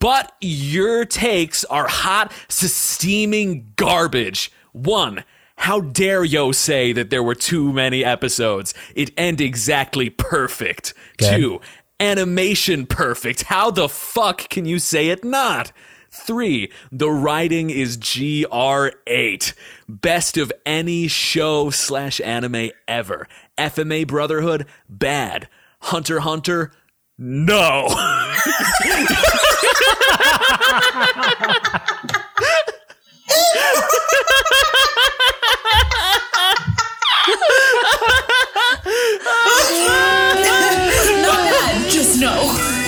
but your takes are hot, steaming garbage. One, how dare yo say that there were too many episodes? It end exactly perfect. Good. Two, animation perfect. How the fuck can you say it not? Three, the writing is GR8. Best of any show slash anime ever. FMA Brotherhood, bad. Hunter Hunter, no. Not bad, just no.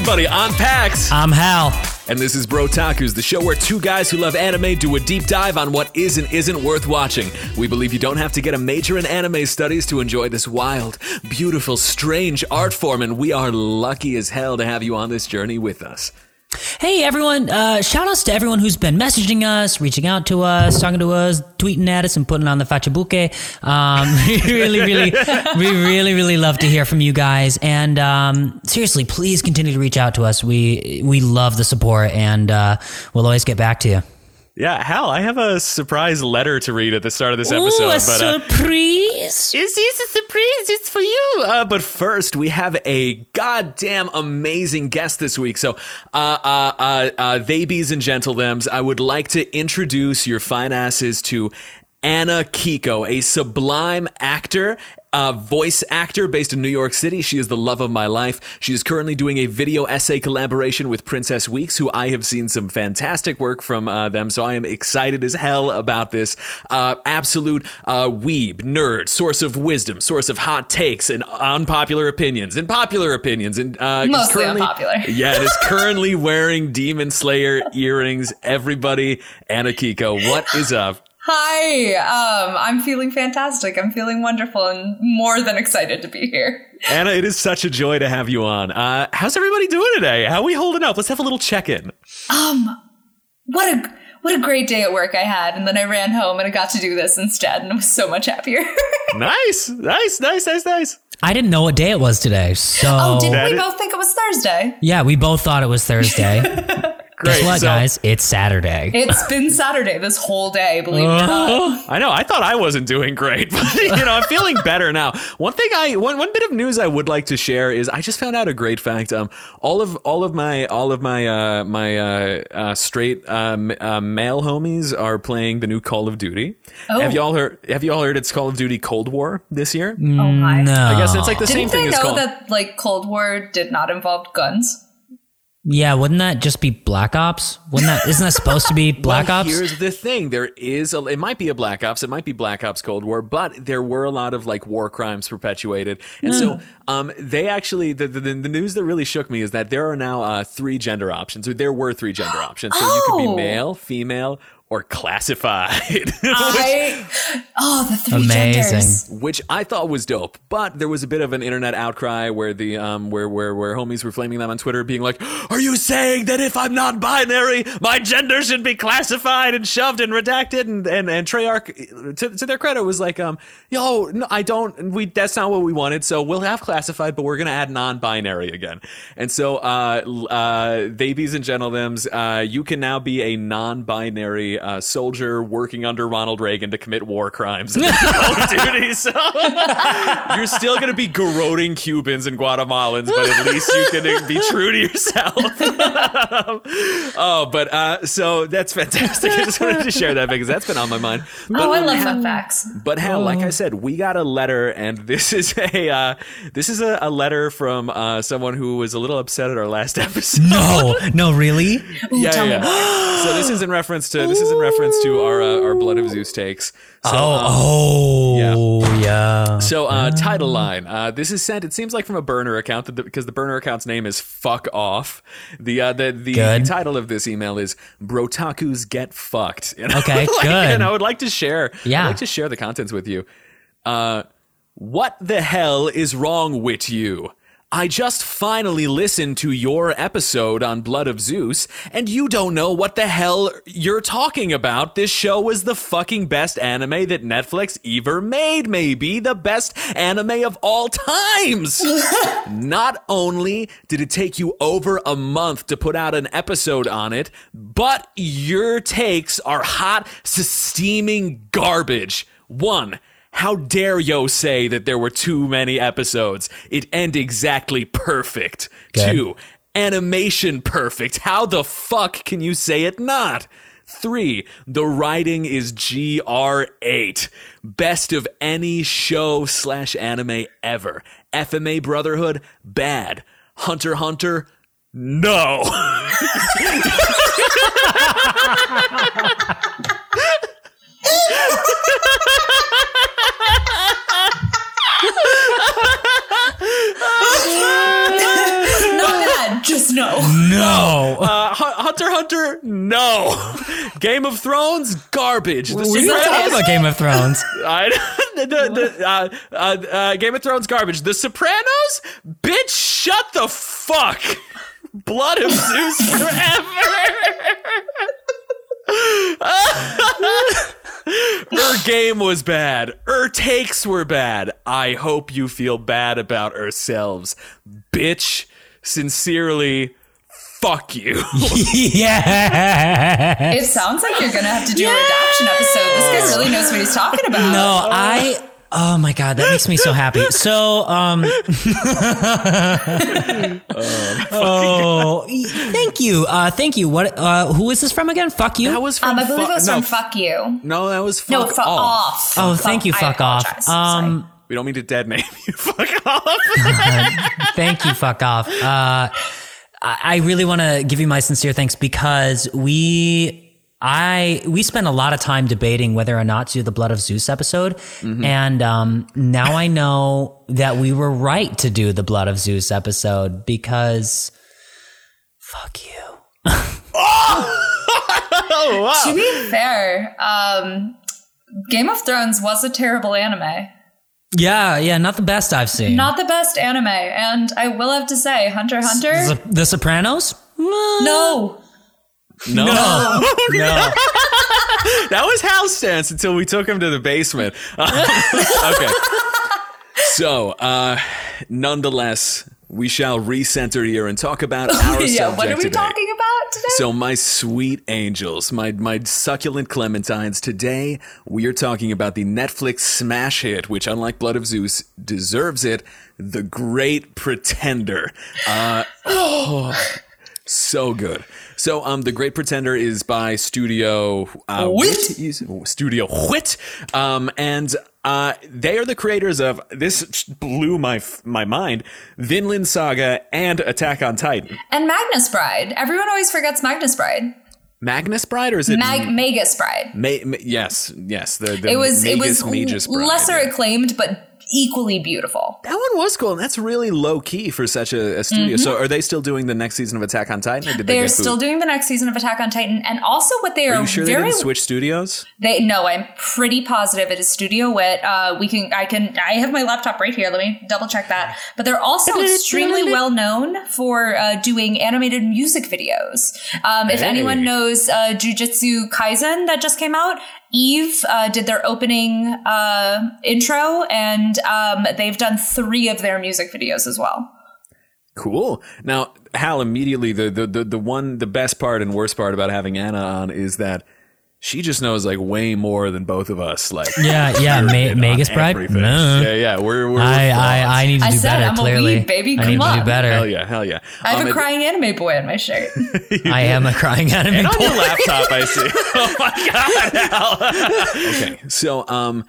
Everybody. I'm Pax. I'm Hal. And this is Brotaku's, the show where two guys who love anime do a deep dive on what is and isn't worth watching. We believe you don't have to get a major in anime studies to enjoy this wild, beautiful, strange art form, and we are lucky as hell to have you on this journey with us. Hey everyone, uh, shout outs to everyone who's been messaging us, reaching out to us, talking to us, tweeting at us, and putting on the Fachabuke. Um, we really, really, we really, really love to hear from you guys. And um, seriously, please continue to reach out to us. We we love the support, and uh, we'll always get back to you. Yeah, Hal, I have a surprise letter to read at the start of this episode. Ooh, a but, uh, surprise! Is this a surprise? It's for you. Uh, but first, we have a goddamn amazing guest this week. So, uh, uh, uh, uh, they bees and gentlethems, I would like to introduce your fine asses to Anna Kiko, a sublime actor. Uh, voice actor based in New York City. She is the love of my life. She is currently doing a video essay collaboration with Princess Weekes, who I have seen some fantastic work from uh, them. So I am excited as hell about this. Uh, absolute uh, weeb, nerd, source of wisdom, source of hot takes and unpopular opinions and popular opinions. And uh, Mostly currently- unpopular. Yeah, and is currently wearing Demon Slayer earrings. Everybody, Anna Kiko, what is up? Hi, um, I'm feeling fantastic. I'm feeling wonderful and more than excited to be here. Anna, it is such a joy to have you on. Uh, how's everybody doing today? How are we holding up? Let's have a little check in. Um, what a what a great day at work I had, and then I ran home and I got to do this instead, and I was so much happier. Nice, nice, nice, nice, nice. I didn't know what day it was today, so oh, didn't That we is- both think it was Thursday? yeah, we both thought it was Thursday. Great. Guess what, so- guys? It's Saturday. It's been Saturday this whole day, believe it or not. I know. I thought I wasn't doing great, but you know, I'm feeling better now. One thing I one, one bit of news I would like to share is I just found out a great fact. Um, all of all of my all of my uh my uh, uh straight um uh, male homies are playing the new Call of Duty. Oh. Have you all heard? Have you all heard it's Call of Duty Cold War this year? Oh my! no. I guess it's like the same thing. Didn't thing they as know Call. that like Cold War did not involve guns? Yeah, wouldn't that just be Black Ops? Wouldn't that isn't that supposed to be Black well, Ops? Here's the thing: there is a. It might be a Black Ops. It might be Black Ops Cold War, but there were a lot of like war crimes perpetuated, and so um, they actually the, the the news that really shook me is that there are now uh, three gender options. Or there were three gender options, so you could be Oh. male, female, or classified. I oh the three Amazing. genders. which I thought was dope. But there was a bit of an internet outcry where the um where where where homies were flaming them on Twitter, being like, "Are you saying that if I'm non-binary, my gender should be classified and shoved and redacted?" And and and Treyarch, to, to their credit, was like, "Um, yo, no, I don't. We that's not what we wanted. So we'll have classified, but we're gonna add non-binary again." And so, uh, uh, babies and gentlethems, uh, you can now be a non-binary uh, soldier working under Ronald Reagan to commit war crimes in Call of Duty. So you're still going to be garroting Cubans and Guatemalans, but at least you can be true to yourself. oh, but uh, so that's fantastic. I just wanted to share that because that's been on my mind. But, Oh, I love fun facts. but Hal, like I said, we got a letter, and this is a uh, this is a, a letter from uh, someone who was a little upset at our last episode. no, no, really? yeah, tell yeah. yeah. so this is in reference to this is in reference to our uh, our Blood of Zeus takes. So, um, oh, oh, yeah. So, uh, title line. Uh, this is sent. It seems like from a burner account that the, because the burner account's name is "fuck off." The uh, the the Good. title of this email is "Brotaku's get fucked." And Okay, like, good. And I would like to share. Yeah. I'd like to share the contents with you. Uh, What the hell is wrong with you? I just finally listened to your episode on Blood of Zeus, and you don't know what the hell you're talking about. This show was the fucking best anime that Netflix ever made, maybe the best anime of all times. Not only did it take you over a month to put out an episode on it, but your takes are hot, steaming garbage. One, how dare yo say that there were too many episodes? It end exactly perfect. Good. Two, animation perfect. How the fuck can you say it not? Three, the writing is GR8. Best of any show slash anime ever. FMA Brotherhood, bad. Hunter Hunter, no. Not bad, just no. No. Uh, Hunter Hunter, no. Game of Thrones, garbage. The we didn't talk about Game of Thrones. I, the, the, the, uh, uh, uh, Game of Thrones garbage. The Sopranos, bitch, shut the fuck. Blood of Zeus forever. Her game was bad. Her takes were bad. I hope you feel bad about ourselves, bitch. Sincerely, fuck you. yeah. It sounds like you're gonna have to do a redaction episode. This guy really knows what he's talking about. No, I. Oh my god, that makes me so happy. So, um, oh, thank you, uh, thank you. What? Uh, who is this from again? Fuck you. That was from Um, I believe fu- it was no, from Fuck You. No, that was fuck No, fuck off. off. oh, thank you. I Fuck off. apologize. Um, We don't mean to dead name you. Fuck off. thank you. Fuck off. Uh, I I really want to give you my sincere thanks because we. I we spent a lot of time debating whether or not to do the Blood of Zeus episode, and um, now I know that we were right to do the Blood of Zeus episode because fuck you. oh, To be fair, um, Game of Thrones was a terrible anime. Yeah, yeah, not the best I've seen. Not the best anime, and I will have to say, Hunter x Hunter. the, the Sopranos. No, No. no. that was house stance until we took him to the basement. okay. So, uh, nonetheless, we shall recenter here and talk about our yeah. subject What are we today. talking about today? So, my sweet angels, my my succulent clementines, today we are talking about the Netflix smash hit, which, unlike Blood of Zeus, deserves it. The Great Pretender. Uh, oh, so good. So, um, The Great Pretender is by Studio uh, Wit? Studio Wit, um, and uh, they are the creators of this blew my my mind, Vinland Saga and Attack on Titan. and Magnus Bride. Everyone always forgets Magnus Bride. Magnus Bride, or is it Mag- Magus Bride. Ma- ma- yes, yes. The, the It was it was Magus Bride, lesser yeah. acclaimed, but equally beautiful. That one was cool, and that's really low key for such a, a studio. So, are they still doing the next season of Attack on Titan? They Mm-hmm. They're still doing the next season of Attack on Titan, and also what they are, Are you sure they very didn't switch studios? They no, I'm pretty positive it is Studio Wit. Uh, we can, I can, I have my laptop right here. Let me double check that. But they're also extremely well known for uh, doing animated music videos. Um, if Hey. anyone knows uh, Jujutsu Kaisen that just came out, Eve uh, did their opening uh, intro, and um, they've done three of their music videos as well. Cool. Now, Hal, immediately the, the the the one the best part and worst part about having Anna on is that she just knows like way more than both of us. Like Yeah, yeah, Ma- Magus Bride. everything. No. Yeah, yeah. We're we're I, frauds. I, I need to I do said better. I'm a clearly, lead, baby. I Come need to on. do better. hell yeah, hell yeah. I have Um, a it- crying anime boy on my shirt. I am a crying anime and on boy. your laptop, I see. Oh my god! Hal. okay, so um.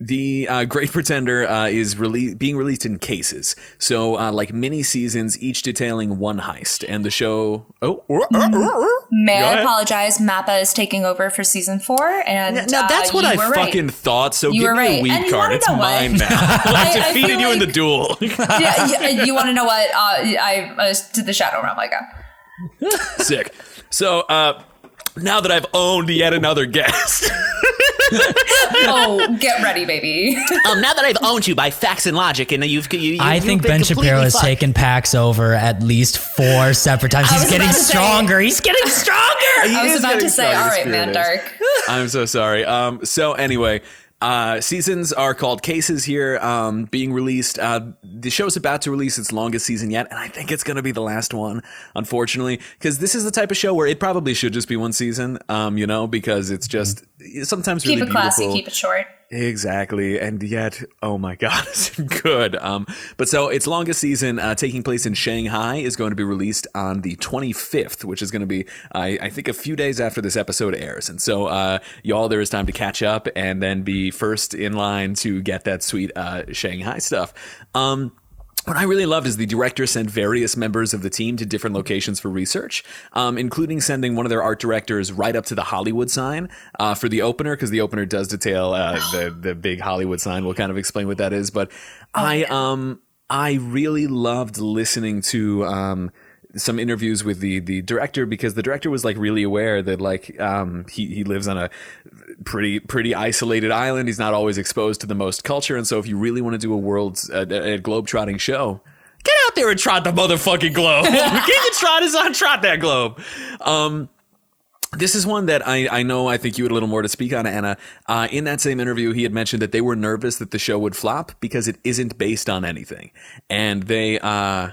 The uh, Great Pretender uh, is rele- being released in cases, so uh, like mini seasons, each detailing one heist, and the show. Oh, May I apologize? Mappa is taking over for season four, and Now that's uh, what you I were right. fucking thought. So You give me right. a weed And card. It's know what? mine now. I- I defeated feel you in the duel. yeah, yeah, you want to know what? Uh, I uh, did the Shadow Realm. I go. Sick. So uh, now that I've owned yet another guest, oh, get ready, baby. um, now that I've owned you by facts and logic, and you've, you, you I you've think been Ben Shapiro has fucked. taken PAX over at least four separate times. He's getting about to say- stronger. He's getting stronger. He I was about to say, stronger, all right, Spirit man, is. dark. I'm so sorry. Um, so anyway, uh, seasons are called cases here, um, being released. Uh, the show's about to release its longest season yet, and I think it's going to be the last one, unfortunately, because this is the type of show where it probably should just be one season, um, you know, because it's just sometimes Keep really it classy, beautiful. keep it short. Exactly, and yet, oh my God, it's good. Um, but so its longest season, uh, taking place in Shanghai, is going to be released on the 25th, which is going to be, I, I think, a few days after this episode airs. And so, uh, y'all, there is time to catch up and then be first in line to get that sweet uh, Shanghai stuff. Um, what I really loved is the director sent various members of the team to different locations for research, um, including sending one of their art directors right up to the Hollywood sign uh, for the opener, because the opener does detail uh, the the big Hollywood sign. We'll kind of explain what that is, but I um I really loved listening to um some interviews with the the director because the director was like really aware that like um he he lives on a pretty pretty isolated island he's not always exposed to the most culture and so if you really want to do a world a, a globe trotting show get out there and trot the motherfucking globe get Trot trotters on trot that globe um this is one that I, I know I think you had a little more to speak on, Anna. Uh, in that same interview, he had mentioned that they were nervous that the show would flop because it isn't based on anything. And they, uh,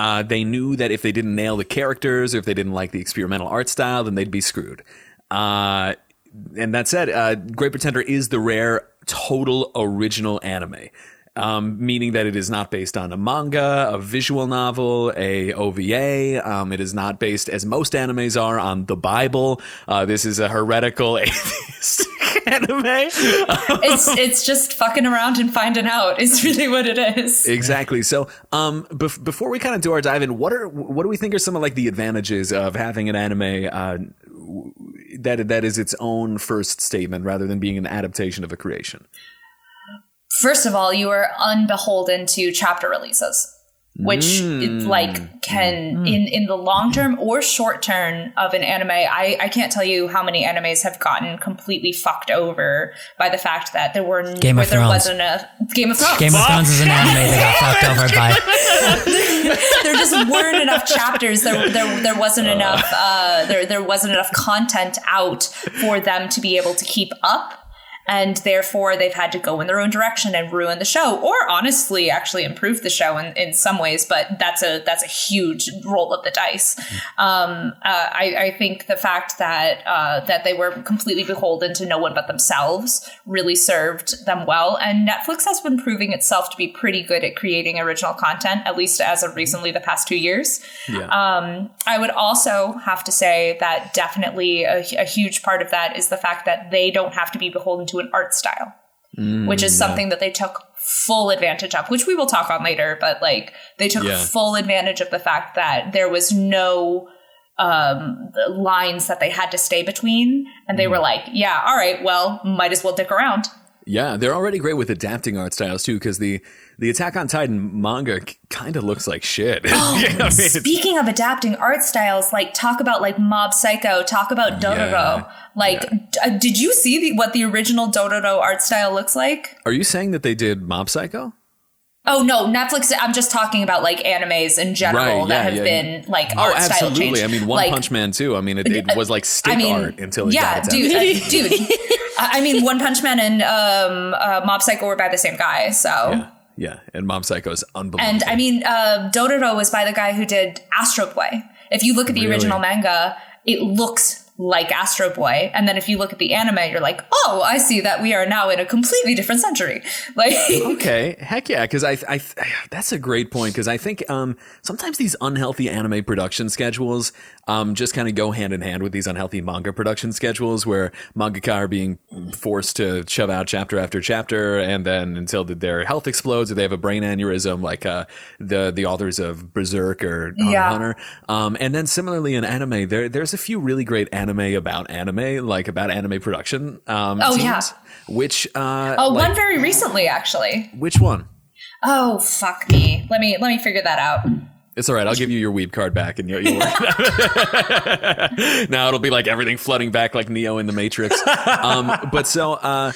uh, they knew that if they didn't nail the characters or if they didn't like the experimental art style, then they'd be screwed. Uh, and that said, uh, Great Pretender is the rare total original anime. Um, meaning that it is not based on a manga, a visual novel, a OVA. Um, it is not based, as most animes are, on the Bible. Uh, this is a heretical atheist anime. It's it's just fucking around and finding out. Is really what it is. Exactly. So, um, bef- before we kind of do our dive in, what are what do we think are some of like the advantages of having an anime uh, that that is its own first statement rather than being an adaptation of a creation? First of all, you are unbeholden to chapter releases, which it, like mm. can mm. in in the long mm. term or short term of an anime. I I can't tell you how many animes have gotten completely fucked over by the fact that there were Game of there Thrones. wasn't a Game of Thrones. Game of Thrones is an anime that got fucked over by. there just weren't enough chapters. There, there, there wasn't uh. enough. Uh, there, there wasn't enough content out for them to be able to keep up, and therefore they've had to go in their own direction and ruin the show, or honestly, actually improve the show in, in some ways. But that's a that's a huge roll of the dice. Um, uh, I, I think the fact that uh, that they were completely beholden to no one but themselves really served them well, and Netflix has been proving itself to be pretty good at creating original content, at least as of recently the past two years. Yeah. Um, I would also have to say that definitely a, a huge part of that is the fact that they don't have to be beholden to an art style, which is something that they took full advantage of, which we will talk on later. But like they took Yeah. full advantage of the fact that there was no um lines that they had to stay between and they were like yeah all right well might as well dick around Yeah, they're already great with adapting art styles too, because the the Attack on Titan manga kind of looks like shit. Yeah, I mean, Speaking of adapting art styles, like talk about like Mob Psycho, talk about Dororo. Yeah, like, d- uh, did you see the, what the original Dororo art style looks like? are you saying that they did Mob Psycho? Oh no, Netflix. I'm just talking about like animes in general Right, yeah, that have yeah, been like Oh, art style absolutely. change. I mean, One like, Punch Man too. I mean, it, it was like stick I mean, art until it yeah, got dude, dude. I mean, One Punch Man and um, uh, Mob Psycho were by the same guy, so. Yeah, yeah, and Mob Psycho is unbelievable. And I mean, uh, Dororo was by the guy who did Astro Boy. If you look at the Really? original manga, it looks like Astro Boy, and then if you look at the anime, you're like, oh, I see that we are now in a completely different century. Like, Okay, heck yeah, because I, I, that's a great point. Because I think um, sometimes these unhealthy anime production schedules um, just kind of go hand in hand with these unhealthy manga production schedules, where mangaka are being forced to shove out chapter after chapter, and then until their health explodes or they have a brain aneurysm, like uh, the the authors of Berserk or Hunter Yeah. Hunter. Um, and then similarly in anime, there there's a few really great anime about anime, like about anime production. Um, Oh, yeah. Which uh, oh, like- one very recently, actually. which one? Oh, fuck me. Let me let me figure that out. It's all right. I'll give you your weeb card back, and you'll. you'll now it'll be like everything flooding back like Neo in the Matrix. Um, but so, uh,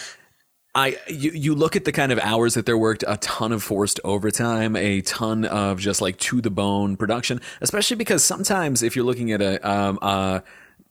I you, you look at the kind of hours that they're worked, a ton of forced overtime, a ton of just like to the bone production, especially because sometimes if you're looking at a um, uh,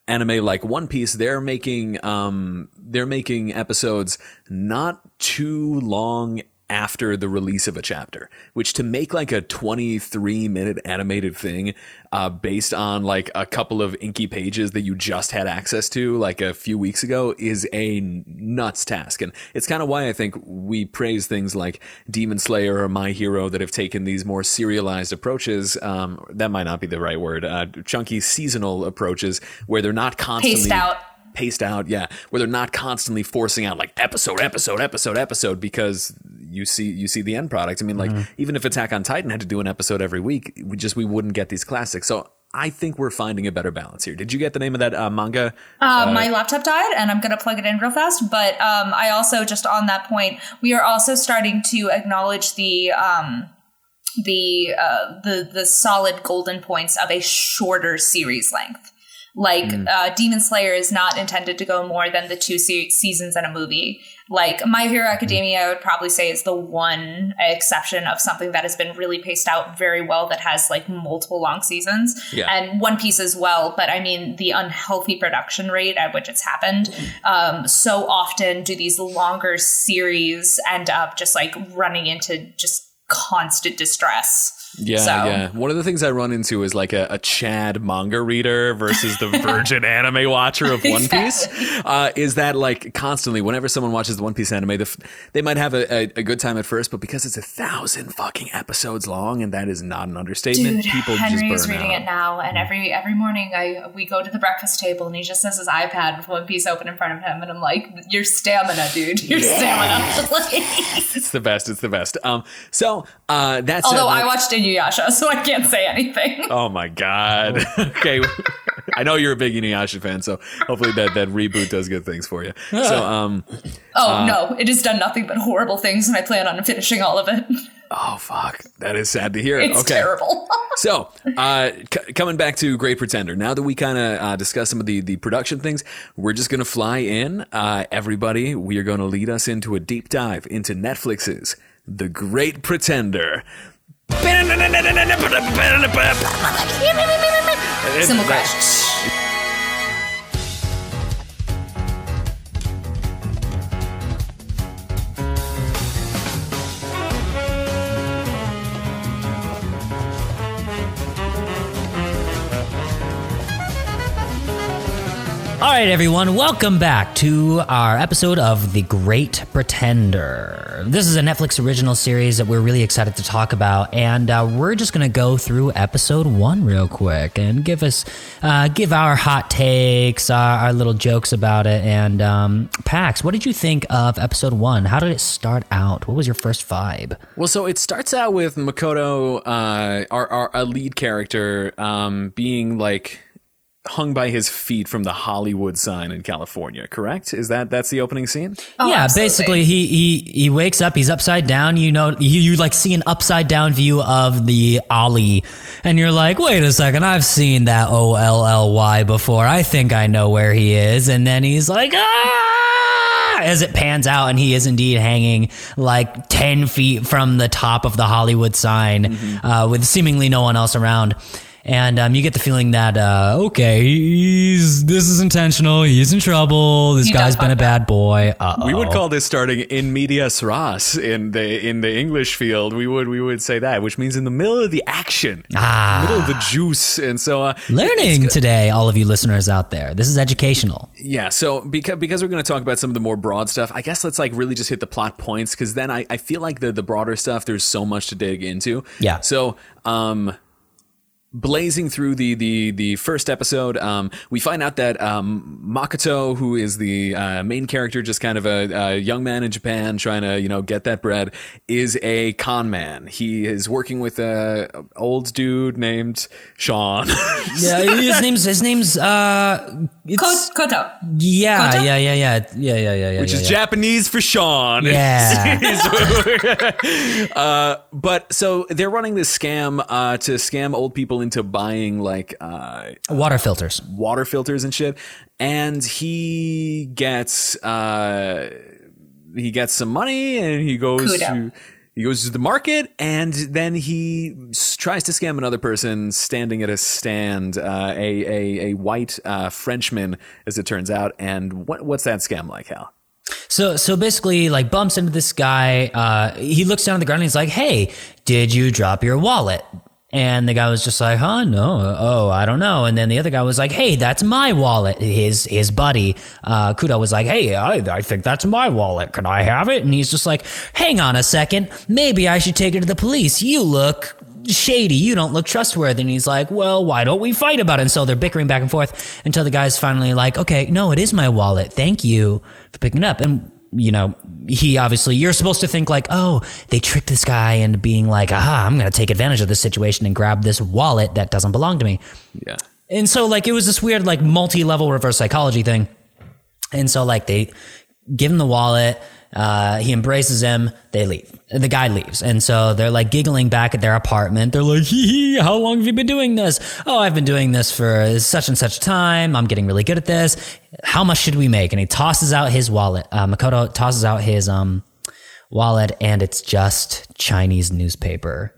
anime like One Piece, they're making um, they're making episodes not too long after the release of a chapter, which to make like a 23 minute animated thing uh, based on like a couple of inky pages that you just had access to like a few weeks ago is a nuts task. And it's kind of why I think we praise things like Demon Slayer or My Hero that have taken these more serialized approaches. Um, that might not be the right word. Uh, chunky seasonal approaches where they're not constantly Paced out. paced out, yeah, where they're not constantly forcing out like episode, episode, episode, episode because you see you see the end product. I mean, like even if Attack on Titan had to do an episode every week, we just we wouldn't get these classics. So I think we're finding a better balance here. Did you get the name of that uh, manga? Uh, my laptop died, and I'm going to plug it in real fast. But um, I also, just on that point, we are also starting to acknowledge the um, the uh, the the solid golden points of a shorter series length. Like uh, Demon Slayer is not intended to go more than the two se- seasons and a movie. Like My Hero Academia, I would probably say is the one exception of something that has been really paced out very well that has like multiple long seasons. Yeah. And One Piece as well. But I mean, the unhealthy production rate at which it's happened. Um, so often do these longer series end up just like running into just constant distress. Yeah, So- yeah. One of the things I run into is like a, a Chad manga reader versus the virgin anime watcher of One Piece. Uh, is that like constantly, whenever someone watches the One Piece anime, the, f- they might have a, a, a good time at first, but because it's a thousand fucking episodes long, and that is not an understatement, Dude, people Henry just is burn reading out. it now, and every every morning I we go to the breakfast table, and he just has his iPad with One Piece open in front of him, and I'm like, "Your stamina, dude, your stamina." It's the best. It's the best. Um, so uh, that's Although I watched Inuyasha, so I can't say anything. Oh my god. okay. I know you're a big Inuyasha fan, so hopefully that, that reboot does good things for you. So um Oh no, it has done nothing but horrible things, and I plan on finishing all of it. oh fuck. That is sad to hear. It's okay. terrible. So, uh, c- coming back to Great Pretender, now that we kind of uh, discussed some of the, the production things, we're just going to fly in. Uh, everybody, we are going to lead us into a deep dive into Netflix's The Great Pretender. Cymbal crash. All right, everyone, welcome back to our episode of The Great Pretender. This is a Netflix original series that we're really excited to talk about, and uh, we're just going to go through episode one real quick and give us, uh, give our hot takes, our, our little jokes about it. And um, Pax, what did you think of episode one? How did it start out? What was your first vibe? Well, so it starts out with Makoto, uh, our, our, our lead character, um, being like hung by his feet from the Hollywood sign in California, correct? Is that, that's the opening scene? Oh, yeah, absolutely. basically he, he he wakes up, he's upside down, you know you, you like see an upside down view of the Ollie and you're like, "Wait a second, I've seen that O L L Y before. I think I know where he is." And then he's like, "Ah!" as it pans out and he is indeed hanging like 10 feet from the top of the Hollywood sign uh, with seemingly no one else around. And um, you get the feeling that uh, okay, he's this is intentional. He's in trouble. This He guy's been a bad boy. Uh-oh. We would call this starting in medias res in the in the English field. We would we would say that, which means in the middle of the action, Ah. middle of the juice, and so uh, learning today, all of you listeners out there. This is educational. yeah. So because because we're going to talk about some of the more broad stuff, I guess let's like really just hit the plot points because then I, I feel like the the broader stuff there's so much to dig into. Yeah. So um. Blazing through the the the first episode, um, we find out that um, Makoto, who is the uh, main character, just kind of a, a young man in Japan trying to you know get that bread, is a con man. He is working with a old dude named Sean. Yeah, his name's his name's uh, it's Ko- Koto. Yeah, Koto? yeah, yeah, yeah, yeah, yeah, yeah, yeah. which yeah, is yeah. Japanese for Sean. Yeah. uh, but so they're running this scam uh, to scam old people into buying like uh, Water filters. water filters and shit, and he gets uh, he gets some money and he goes Kudo. to. He goes to the market and then he s- tries to scam another person standing at a stand, uh, a, a, a white uh, Frenchman, as it turns out. And what, what's that scam like, Hal? So so basically, like bumps into this guy. Uh, he looks down at the ground and he's like, "Hey, did you drop your wallet?" And the guy was just like, "Huh, no, oh, I don't know." And then the other guy was like, "Hey, that's my wallet." His his buddy uh, Kudo was like, "Hey, I, I think that's my wallet. Can I have it?" And he's just like, "Hang on a second. Maybe I should take it to the police. You look." Shady, you don't look trustworthy. And he's like, Well, why don't we fight about it? And so they're bickering back and forth until the guy's finally like, Okay, no, it is my wallet. Thank you for picking it up. And you know, he obviously, you're supposed to think like, oh, they tricked this guy into being like, aha, I'm going to take advantage of this situation and grab this wallet that doesn't belong to me. Yeah. And so, like, it was this weird, like, multi level reverse psychology thing. And so, like, they give him the wallet. Uh, he embraces him. They leave. The guy leaves. And so they're like giggling back at their apartment. They're like, hee hee, how long have you been doing this? Oh, I've been doing this for such and such time. I'm getting really good at this. How much should we make? And he tosses out his wallet. Uh, Makoto tosses out his um, wallet, and it's just Chinese newspaper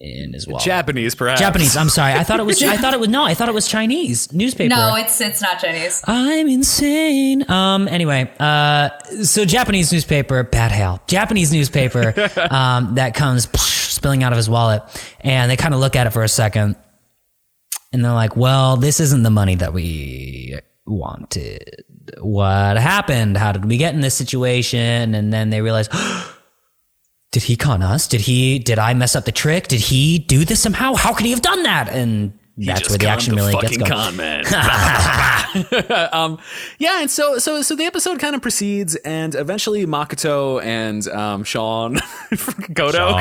in his wallet. Japanese, perhaps. Japanese. I'm sorry. I thought it was. I thought it was. No, I thought it was Chinese newspaper. No, it's it's not Chinese. I'm insane. Um. Anyway, uh, so Japanese newspaper, bad hail. Japanese newspaper, um, that comes spilling out of his wallet, and they kind of look at it for a second, and they're like, "Well, this isn't the money that we wanted. What happened? How did we get in this situation?" And then they realize. Did he con us? Did he? Did I mess up the trick? Did he do this somehow? How could he have done that? And that's where the action the really gets going. con man. um, yeah, and so so so the episode kind of proceeds, and eventually Makoto and um, Sean Kodo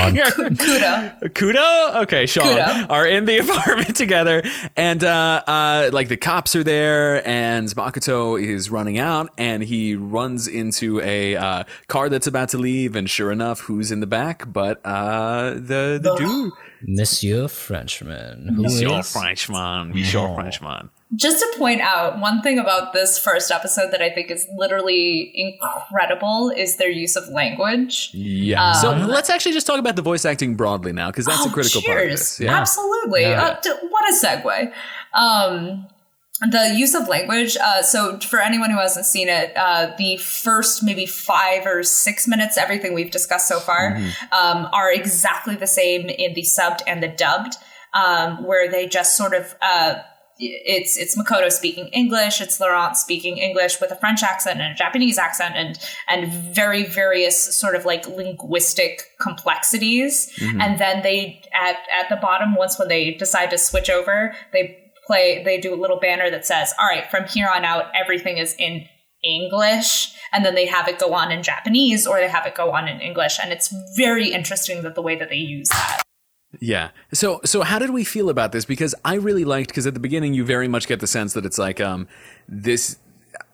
Kudo. Kudo, okay, Sean Kudo. are in the apartment together, and uh, uh, like the cops are there, and Makoto is running out, and he runs into a uh, car that's about to leave, and sure enough, who's in the back? But uh, the the dude, Monsieur Frenchman. Who Monsieur is- Frenchman, Monsieur Frenchman. Just to point out, one thing about this first episode that I think is literally incredible is their use of language. Yeah. so let's actually just talk about the voice acting broadly now, because that's a Oh, critical part of this. Yeah. Absolutely. Uh, d- what a segue. Um, the use of language. Uh, so, for anyone who hasn't seen it, uh, the first maybe five or six minutes, everything we've discussed so far, Mm-hmm. um, are exactly the same in the subbed and the dubbed, um, where they just sort of. Uh, it's it's Makoto speaking English, it's Laurent speaking English with a French accent and a Japanese accent and and very various sort of like linguistic complexities. And then they at at the bottom once when they decide to switch over, they play they do a little banner that says, "All right, from here on out everything is in English." And then they have it go on in Japanese or they have it go on in English and it's very interesting that the way that they use that. Yeah. So so how did we feel about this? Because I really liked because at the beginning you very much get the sense that it's like um this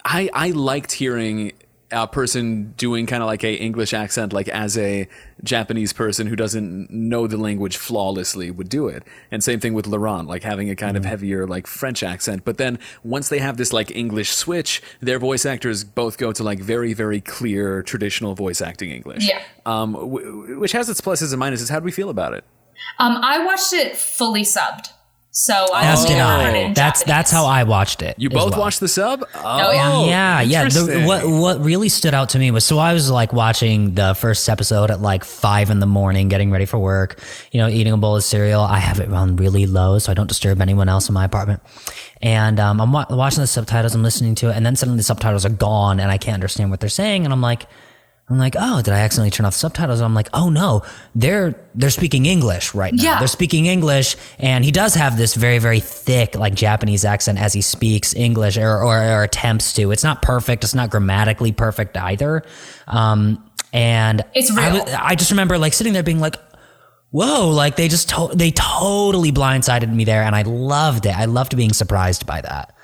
I I liked hearing a person doing kind of like a English accent like as a Japanese person who doesn't know the language flawlessly would do it. And same thing with Laurent, like having a kind of heavier like French accent. But then once they have this like English switch, their voice actors both go to like very very clear traditional voice acting English. Yeah. Um w- which has its pluses and minuses. How do we feel about it? Um, I watched it fully subbed. So I As only did it I. That's that's how I watched it. You both well. watched the sub? Oh, yeah. yeah, yeah. The, what what really stood out to me was so I was like watching the first episode at like five in the morning, getting ready for work. You know, eating a bowl of cereal. I have it run really low so I don't disturb anyone else in my apartment. And um, I'm wa- watching the subtitles. I'm listening to it, and then suddenly the subtitles are gone, and I can't understand what they're saying. And I'm like. I'm like, oh, did I accidentally turn off the subtitles? I'm like, oh no, they're they're speaking English right now. Yeah. They're speaking English, and he does have this very very thick like Japanese accent as he speaks English or or, or attempts to. It's not perfect. It's not grammatically perfect either. Um, and It's I, real. I just remember like sitting there being like, whoa, like they just to- they totally blindsided me there, and I loved it. I loved being surprised by that.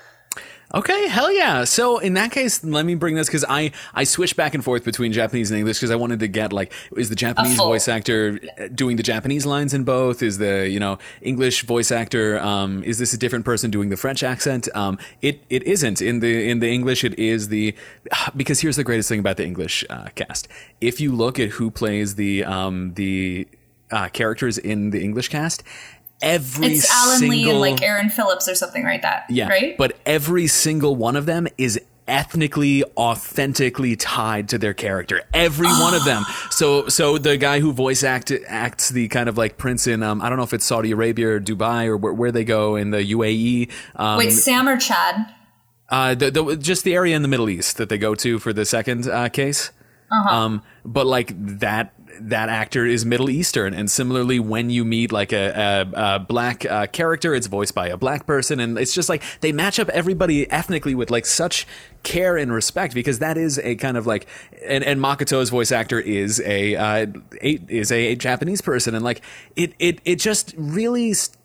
Okay, hell yeah. So in that case, let me bring this because I I switched back and forth between Japanese and English because I wanted to get like is the Japanese voice actor uh, doing the Japanese lines in both? Is the you know English voice actor um, is this a different person doing the French accent? Um, it it isn't in the in the English. It is the because here's the greatest thing about the English uh, cast. If you look at who plays the um, the uh, characters in the English cast. Every It's Alan Lee and like Aaron Phillips or something like that. yeah, Right? But every single one of them is ethnically authentically tied to their character every one of them so so the guy who voice act acts the kind of like prince in um i don't know if it's saudi arabia or dubai or where, where they go in the uae um Wait, Sam or Chad? uh the, the just the area in the middle east that they go to for the second uh case um but like that that actor is Middle Eastern, and similarly, when you meet like a, a, a black uh, character, it's voiced by a black person, and it's just like they match up everybody ethnically with like such care and respect because that is a kind of like, and, and Makoto's voice actor is a, uh, a is a Japanese person, and like it it it just really. St-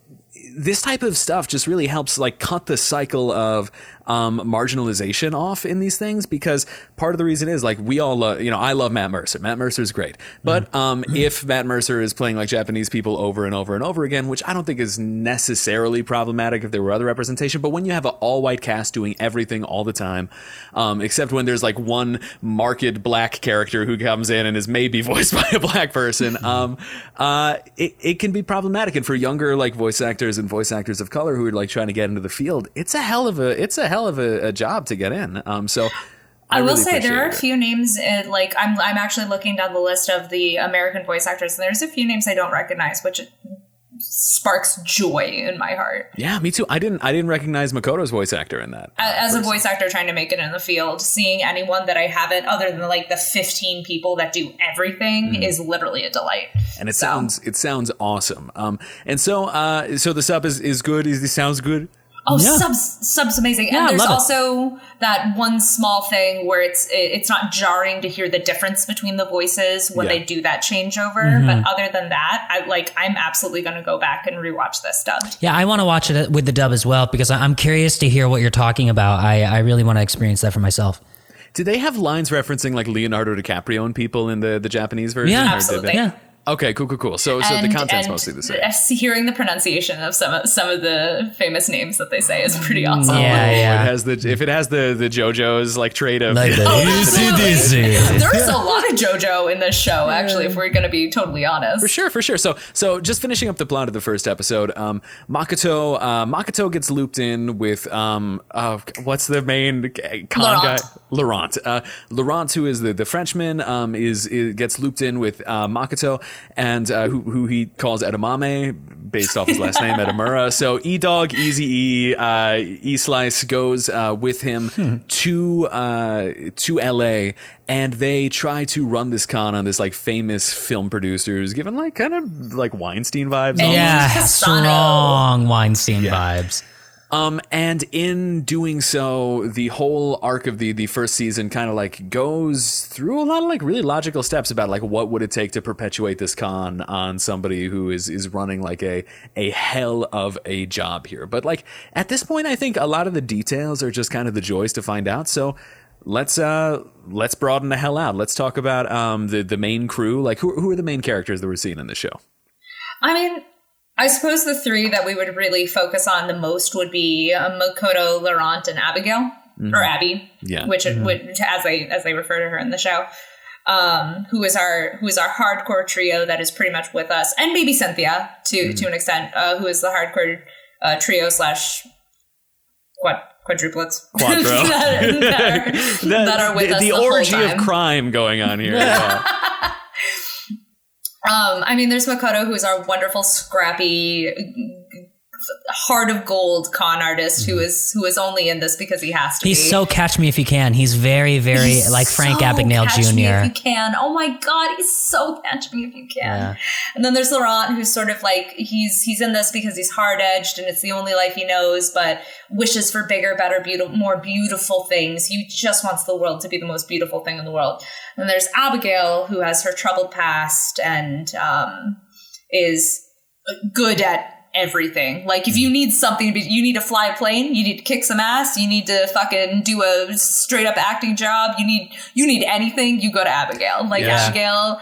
this type of stuff just really helps like cut the cycle of um, marginalization off in these things because part of the reason is like we all love you know I love Matt Mercer. Matt Mercer is great. But um, if Matt Mercer is playing like Japanese people over and over and over again which I don't think is necessarily problematic if there were other representation but when you have an all white cast doing everything all the time um, except when there's like one marked black character who comes in and is maybe voiced by a black person um, uh, it, it can be problematic. And for younger like voice actors and voice actors of color who are like trying to get into the field it's a hell of a it's a hell of a, a job to get in um, so I, will really say there are a few names. In, like I'm, I'm actually looking down the list of the American voice actors, and there's a few names I don't recognize, which sparks joy in my heart. yeah me too I didn't I didn't recognize Makoto's voice actor in that A- As a voice actor trying to make it in the field, seeing anyone that I haven't, other than like the 15 people that do everything, Mm-hmm. is literally a delight. and it So- sounds it sounds awesome um, and so uh, so the sub is, is good is the sounds good Oh, Yeah. subs, subs amazing. Yeah, and there's love it. also that one small thing where it's it's not jarring to hear the difference between the voices when Yeah. they do that changeover. Mm-hmm. But other than that, I like I'm absolutely going to go back and rewatch this stuff. Yeah, I want to watch it with the dub as well because I- I'm curious to hear what you're talking about. I, I really want to experience that for myself. Do they have lines referencing like Leonardo DiCaprio and people in the, the Japanese version? Yeah. Absolutely. Yeah. Okay, cool, cool, cool. So, so the content's mostly the same. s- Hearing the pronunciation of some of, some of the famous names that they say is pretty awesome. Yeah, Oh, yeah. It has the if it has the the JoJo's like trait of Like the ACDC. There's a lot of JoJo in this show, actually, if we're going to be totally honest. For sure, for sure. So, so just finishing up the plot of the first episode, um, Makoto, uh, Makoto gets looped in with, um, uh, what's the main con Laurent. guy? Laurent. Uh, Laurent, who is the, the Frenchman, um, is, is gets looped in with uh, Makoto, and uh, who, who he calls Edamame, based off his last name, Edamura. So, E Dog, Easy E, uh, E Slice goes uh, with him to uh, to L.A. and they try to run this con on this like famous film producers, given like kind of like Weinstein vibes. Yeah, Cassano. strong Weinstein vibes. Um, and in doing so, the whole arc of the the first season kind of like goes through a lot of like really logical steps about like what would it take to perpetuate this con on somebody who is is running like a a hell of a job here. But like at this point, I think a lot of the details are just kind of the joys to find out. So let's uh let's broaden the hell out. Let's talk about um the the main crew. Like who who are the main characters that we're seeing in the show? I mean, I suppose the three that we would really focus on the most would be uh, Makoto, Laurent, and Abigail, or Abby, Yeah. which which as they as they refer to her in the show. Um, who is our who is our hardcore trio that is pretty much with us, and maybe Cynthia to to an extent, uh, who is the hardcore uh, trio slash quad quadruplets Quadro. that, are, that, are, The, that are with the, us the the whole orgy of crime going on here. Yeah. Um, I mean, there's Makoto, who's our wonderful, scrappy, heart of gold con artist who is who is only in this because he has to He's be. so catch me if you can. He's very, very He's like Frank so Abagnale catch me if Jr. you can. Oh my god, he's so catch me if you can. Yeah. And then there's Laurent, who's sort of like he's he's in this because he's hard edged and it's the only life he knows, but wishes for bigger, better, beautiful, more beautiful things. He just wants the world to be the most beautiful thing in the world. And there's Abigail, who has her troubled past and um, is good at everything. Like if you need something you need to fly a plane, you need to kick some ass, you need to fucking do a straight up acting job, you need you need anything, you go to Abigail. Like Yeah. Abigail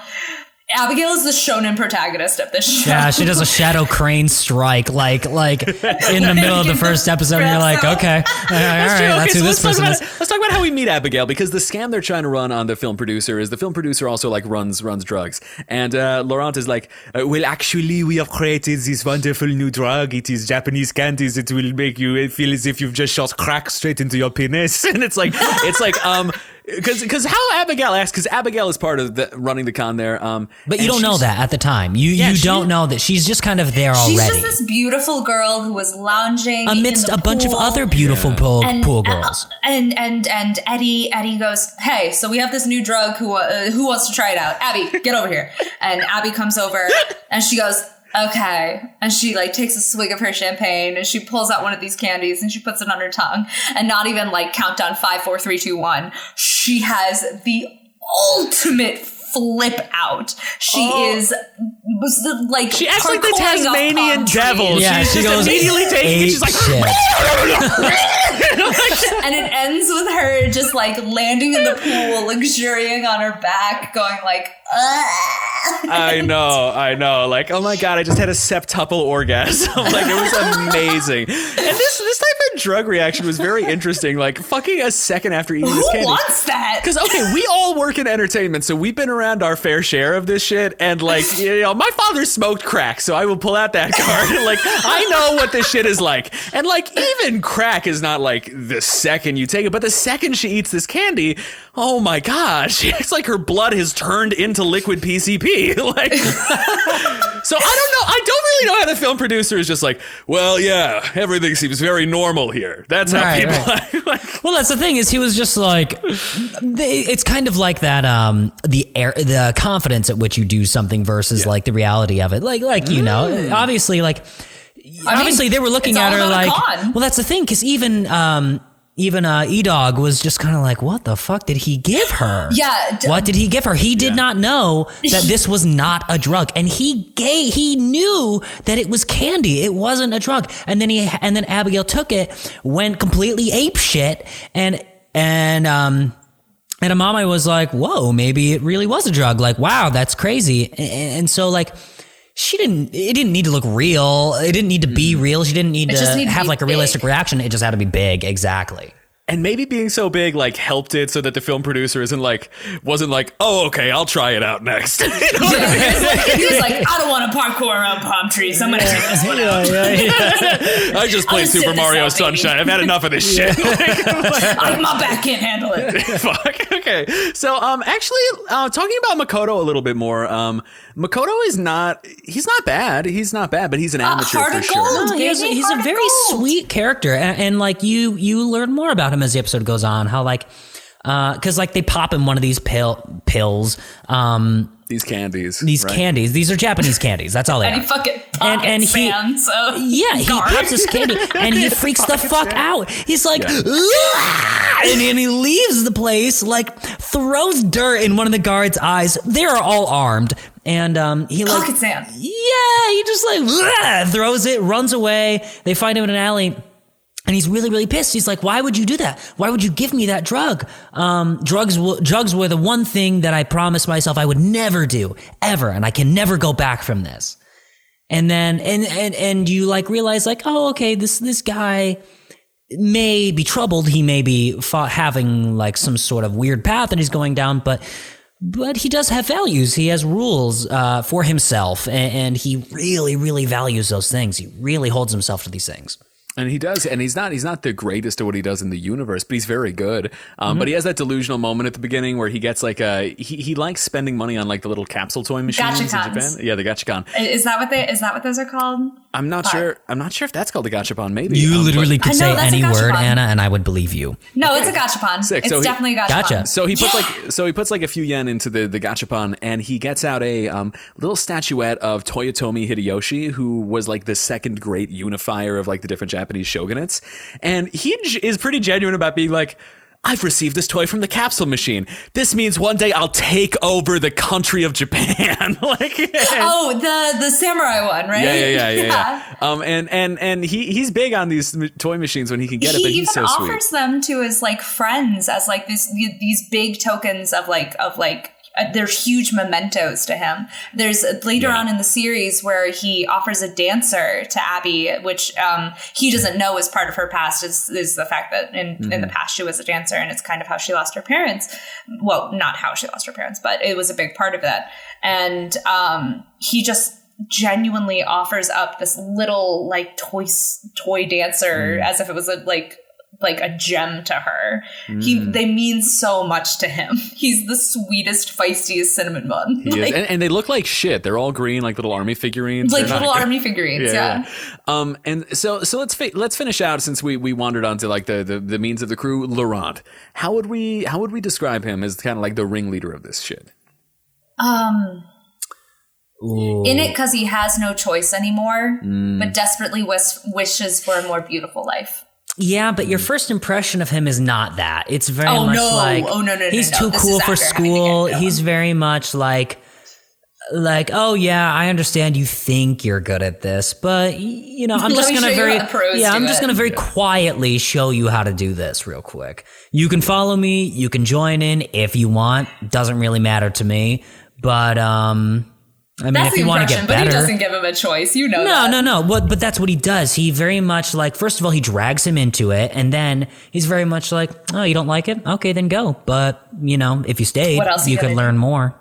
Abigail is the shonen protagonist of this show. Yeah, she does a shadow crane strike, like like in the middle of the first episode, and you're like, okay, all right, That's true. that's Okay, who so this let's talk person about is. let's talk about how we meet Abigail because the scam they're trying to run on the film producer is the film producer also like runs runs drugs. And uh, Laurent is like uh, well actually we have created this wonderful new drug. It is Japanese candies. It will make you feel as if you've just shot crack straight into your penis. And it's like it's like um because because how Abigail asks because Abigail is part of the running the con there um But you don't know that at the time. You Yeah, you don't know that she's just kind of there She's already, She's just this beautiful girl who was lounging amidst in a the bunch of other beautiful pool, and, pool uh, girls. and and and Eddie Eddie goes, "Hey, so we have this new drug. Who uh, who wants to try it out? Abby, get over here." And Abby comes over, and she goes, "Okay." And she like takes a swig of her champagne, and she pulls out one of these candies, and she puts it on her tongue, and not even like countdown five, four, three, two, one. She has the ultimate flip out. She oh. is was the, like she acts like the Tasmanian devil. Yeah, she's she just goes immediately taking it she's like and it ends with her just like landing in the pool, luxuriating on her back, going like, I know, I know. Like, oh my god, I just had a septuple orgasm. like, it was amazing. And this this type of drug reaction was very interesting. Like, fucking a second after eating this Who candy. wants that? Because okay, we all work in entertainment, so we've been around our fair share of this shit. And like, you know, my father smoked crack, so I will pull out that card. like, I know what this shit is like. And like, even crack is not like the second you take it, but the second she eats this candy, oh my gosh, it's like her blood has turned into liquid PCP. like, so I don't know. I don't really know how the film producer is just like, well, yeah, everything seems very normal here. That's how Right, people. like, Well, that's the thing is he was just like, they, it's kind of like that, um, the air, the confidence at which you do something versus like the reality of it. Like, like you know, obviously, like obviously they were looking at her like, well, that's the thing because even um, even uh, E Dog was just kind of like, what the fuck did he give her? Yeah, d- what did he give her? He did not know that this was not a drug, and he gave he knew that it was candy. It wasn't a drug, and then he and then Abigail took it, went completely ape shit, and and um. And Amame was like, "Whoa, maybe it really was a drug. Like, wow, that's crazy." And, and so, like, she didn't. It didn't need to look real. It didn't need to be real. She didn't need It just to needed to have be like a realistic big. reaction. It just had to be big. Exactly. And maybe being so big like helped it so that the film producer isn't like wasn't like, oh okay, I'll try it out next. You know what I mean? he was like, I don't want to parkour around palm trees. I'm gonna take this one out. I just played Super Mario out, baby. Sunshine. I've had enough of this shit. I, my back can't handle it. Fuck. Okay. So, um, actually, uh, talking about Makoto a little bit more. Um, Makoto is not. He's not bad. He's not bad, but he's an amateur heart for of sure. gold. No, he's, Baby, he's heart a very gold. sweet character, and, and like you, you learn more about him as the episode goes on. How like, because like they pop him one of these pill pills, um, These candies. these right? candies. These are Japanese candies. That's all they And are. he fucking And- and he- sand, so Yeah, he Guard. pops this candy and he freaks the fuck out. He's like, "Ah!" and then he leaves the place, like throws dirt in one of the guards' eyes. They are all armed, and um, he like, Pocket sand. yeah, he just like throws it, runs away. They find him in an alley. And he's really, really pissed. He's like, "Why would you do that? Why would you give me that drug? Um, drugs, w- drugs were the one thing that I promised myself I would never do, ever, and I can never go back from this." and then and and and you like realize like oh okay this this guy may be troubled he may be having like some sort of weird path and he's going down but but he does have values he has rules uh, for himself and, and he really really values those things he really holds himself to these things And he does, and he's not he's not the greatest at what he does in the universe, but he's very good. Um, Mm-hmm. But he has that delusional moment at the beginning where he gets like a he, he likes spending money on like the little capsule toy machines in Gachacons. Japan. Yeah, the gachacon. Is that what they? Is that what those are called? I'm not sure. I'm not sure if that's called the gachapon. Maybe you Um, but- literally could know, say any word anna and i would believe you No, it's a gachapon. Sick. It's So he- definitely a gachapon. Gotcha. So he puts like so he puts like a few yen into the the gachapon, and he gets out a um, little statuette of Toyotomi Hideyoshi, who was like the second great unifier of like the different Japanese shogunates, and he j- is pretty genuine about being like. I've received this toy from the capsule machine. This means one day I'll take over the country of Japan. like, oh, the the samurai one, right? yeah, yeah, yeah, yeah, yeah. Um, and and and he he's big on these toy machines when he can get it, he but even he's so sweet. offers them to his like friends as like this these big tokens of like of like uh, there's huge mementos to him. There's uh, later Yeah. on in the series where he offers a dancer to Abby, which um, he doesn't know is part of her past. Is is the fact that in in Mm-hmm. the past she was a dancer, and it's kind of how she lost her parents. Well, not how she lost her parents, but it was a big part of that. And um, he just genuinely offers up this little like toy toy dancer Mm. as if it was a like like a gem to her. He they mean so much to him. He's the sweetest, feistiest cinnamon bun. He is. Like, And, and they look like shit. They're all green, like little army figurines. like They're little good. army figurines. Yeah. Um, and so so let's fi- let's finish out since we we wandered onto like the, the the means of the crew. Laurent, how would we how would we describe him as kind of like the ringleader of this shit? Um Ooh. in it because he has no choice anymore, Mm. but desperately wish, wishes for a more beautiful life. Yeah, but your first impression of him is not that. It's very Oh, much no. like Oh, no, no, no, he's no. too This cool for after having to school. He's very much like like oh yeah, I understand you think you're good at this, but you know, I'm just gonna very how the pros yeah, I'm just it. to very quietly show you how to do this real quick. You can follow me, you can join in if you want. Doesn't really matter to me, but um I mean, That's if the you want to impression, get but he doesn't give him a choice. You know no, that. no, no. What? But that's what he does. He very much like. First of all, he drags him into it, and then he's very much like, "Oh, you don't like it? Okay, then go." But you know, if you stayed, you you could gonna learn more.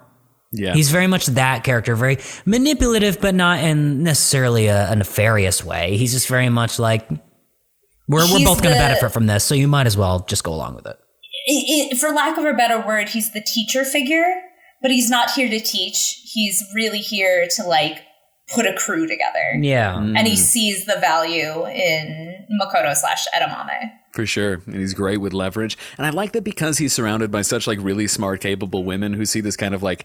Yeah, He's very much that character, very manipulative, but not in necessarily a, a nefarious way. He's just very much like, "We're we're both going to benefit from this, so you might as well just go along with it." I- I- for lack of a better word, he's the teacher figure, but he's not here to teach. He's really here to like put a crew together. Yeah. And Mm. he sees the value in Makoto slash Edamame. for sure. And he's great with leverage. And I like that because he's surrounded by such like really smart, capable women who see this kind of like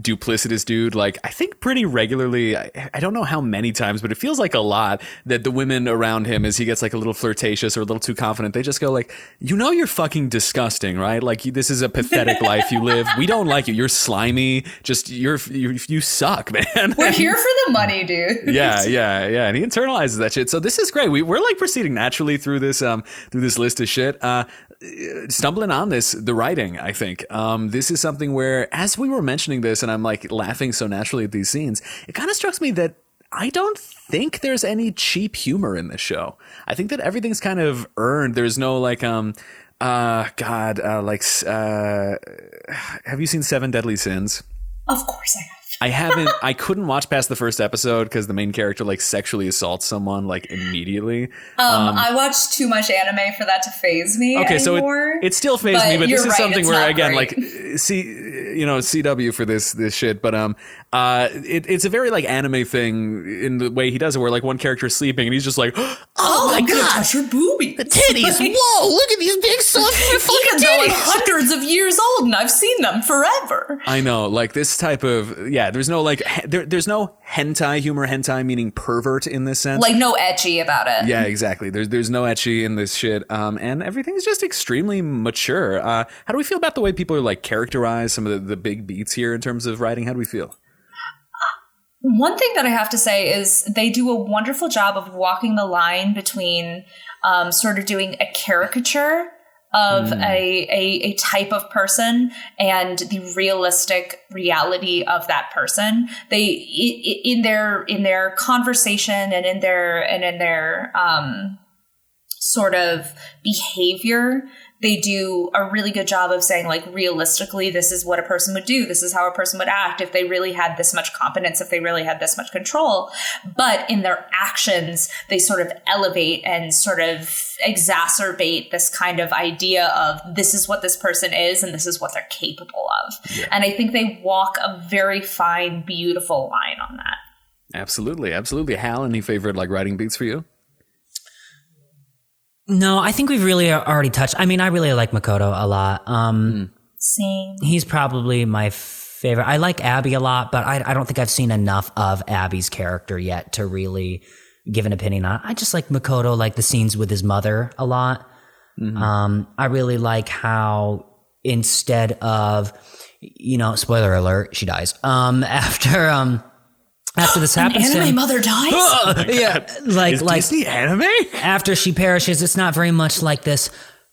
duplicitous dude. Like I think pretty regularly. I, I don't know how many times, but it feels like a lot that the women around him, as he gets like a little flirtatious or a little too confident, they just go like, "You know, you're fucking disgusting, right? Like this is a pathetic life you live. We don't like you. You're slimy. Just you're you, you suck, man." We're here for the money, dude. yeah, yeah, yeah. And he internalizes that shit. So this is great. We, we're like proceeding naturally through this um through this list of shit. Uh, stumbling on this, the writing. I think um this is something where, as we were mentioning this, and I'm like laughing so naturally at these scenes, it kind of strikes me that. I don't think there's any cheap humor in this show. I think that everything's kind of earned. There's no like um uh god uh like uh have you seen Seven Deadly Sins? Of course I have. I haven't. I couldn't watch past the first episode because the main character like sexually assaults someone like immediately. Um, I watched too much anime for that to faze me. Okay, so it, it still fazed me, but this is right, something where again, great. like, see, you know, CW for this this shit, but um, uh, it, it's a very like anime thing in the way he does it, where like one character is sleeping and he's just like, oh, oh my my god, god, touch your boobies, Titties! Whoa! Look at these big soft Even though I'm hundreds of years old and I've seen them forever. I know, like this type of yeah. There's no like he- there, there's no hentai humor, hentai meaning pervert in this sense. Like no edgy about it. Yeah, exactly. There's there's no ecchi in this shit, um, and everything's just extremely mature. Uh, how do we feel about the way people are like characterize some of the, the big beats here in terms of writing? How do we feel? One thing that I have to say is they do a wonderful job of walking the line between um, sort of doing a caricature of a, a, a type of person and the realistic reality of that person. They in their in their conversation and in their and in their um, sort of behavior they do a really good job of saying like realistically this is what a person would do. This is how a person would act if they really had this much competence if they really had this much control. But in their actions they sort of elevate and sort of exacerbate this kind of idea of this is what this person is and this is what they're capable of. And i think they walk a very fine beautiful line on that. Absolutely, absolutely. Hal, any favorite like writing beats for you? No, I think we've really already touched. I mean, I really like Makoto a lot. Um, same he's probably my favorite. I like Abby a lot, but I, I don't think I've seen enough of Abby's character yet to really give an opinion on. it. I just like Makoto, like the scenes with his mother a lot. Um, I really like how instead of, you know, spoiler alert, she dies. Um, after um, after this happens, to Anime him- mother dies. yeah, like Is like Disney anime? after she perishes, it's not very much like this.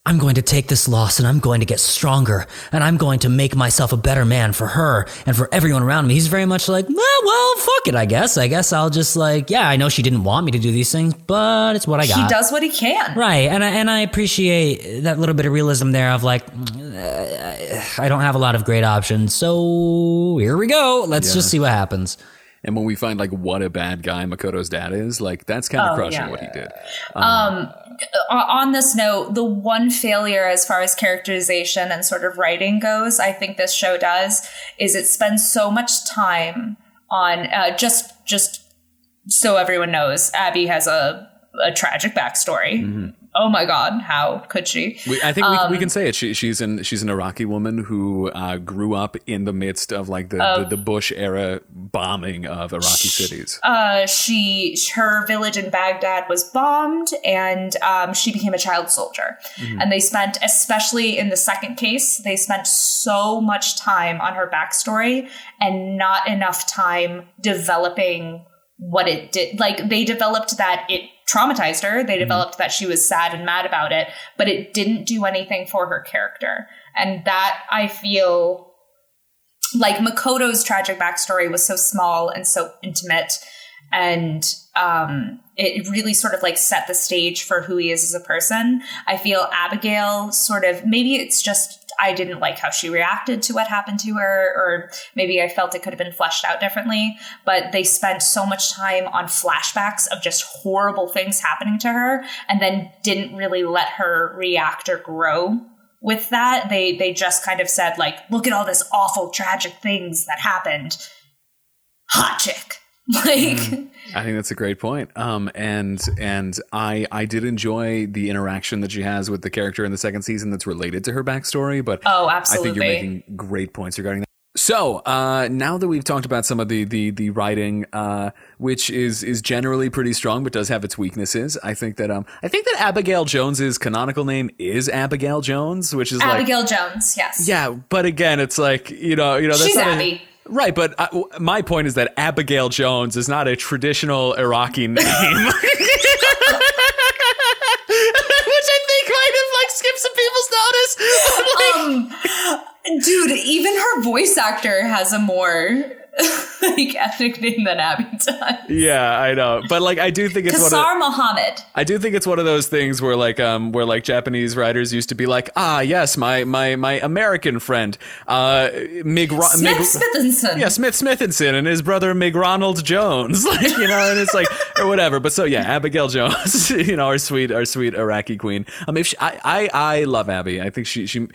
I'm going to take this loss and I'm going to get stronger and I'm going to make myself a better man for her and for everyone around me. He's very much like, well, well, fuck it, I guess. I guess I'll just like, yeah, I know she didn't want me to do these things, but it's what I got. he does what he can. Right, and I, and I appreciate that little bit of realism there of like, uh, I don't have a lot of great options, so here we go. Let's just see what happens. And when we find like what a bad guy Makoto's dad is, like that's kind of Oh, crushing yeah. what he did. O- on this note, the one failure as far as characterization and sort of writing goes, I think this show does, is it spends so much time on uh, just just so everyone knows, Abby has a a tragic backstory. Oh my god, how could she? We, I think we, Um, we can say it. She, she's an she's an Iraqi woman who uh, grew up in the midst of like the, the, the Bush era bombing of Iraqi cities. Uh, she her village in Baghdad was bombed, and um, she became a child soldier. And they spent, especially in the second case, they spent so much time on her backstory and not enough time developing what it did. Like they developed that it traumatized her. They developed that she was sad and mad about it, but it didn't do anything for her character. And that I feel like Makoto's tragic backstory was so small and so intimate and um, it really sort of like set the stage for who he is as a person. I feel Abigail sort of maybe it's just I didn't like how she reacted to what happened to her, or maybe I felt it could have been fleshed out differently. But they spent so much time on flashbacks of just horrible things happening to her, and then didn't really let her react or grow with that. They they just kind of said like, "Look at all this awful, tragic things that happened." Hot chick, like. Mm. I think that's a great point. Um, and and I I did enjoy the interaction that she has with the character in the second season that's related to her backstory. But Oh, absolutely, I think you're making great points regarding that. So uh, now that we've talked about some of the the the writing, uh, which is is generally pretty strong, but does have its weaknesses, I think that um I think that Abigail Jones's canonical name is Abigail Jones, which is like Abigail Jones, yes. yeah, but again, it's like you know you know that's She's not a- Abby. Right. But uh, my point is that Abigail Jones is not a traditional Iraqi name. Which I think might have like skipped some people's notice. Like, Um, dude, even her voice actor has a more like ethnic name than Abby does. yeah, I know, but like I do think it's one of Muhammad. I do think it's one of those things where like um where like Japanese writers used to be like ah yes my my my American friend uh Mig, Ro- Smith Mig Smithinson. yeah Smith Smithinson and his brother Mig Ronald Jones like you know and it's like or whatever but so yeah Abigail Jones you know our sweet our sweet Iraqi queen um if she, I I I love Abby I think she she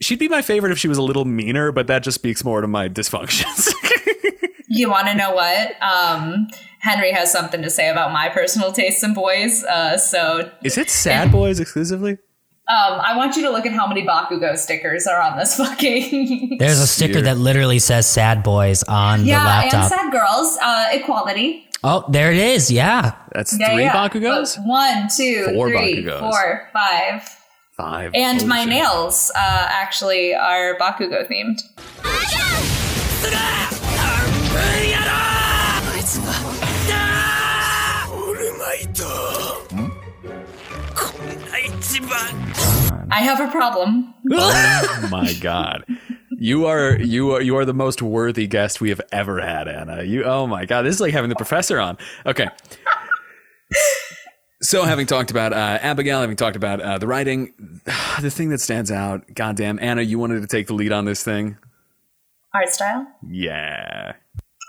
she'd be my favorite if she was a little meaner but that just speaks more to my dysfunctions You want to know what? Um, Henry has something to say about my personal tastes in boys. Uh, so is it sad boys exclusively um, I want you to look at how many Bakugo stickers are on this fucking. There's a sticker Dear. that literally says "Sad Boys" on the laptop. yeah, and sad girls. Uh, equality. oh, there it is. Yeah, that's Yeah, three yeah. Bakugos One, two, Four three, Bakugos. four, five. Five And my shit. nails uh, actually are Bakugo themed. I have a problem. Oh my god. You are you are you are the most worthy guest we have ever had, Anna. You oh my god, this is like having the professor on. Okay. So having talked about uh, Abigail, having talked about uh, the writing, the thing that stands out, goddamn, Anna, you wanted to take the lead on this thing. Art style. Yeah.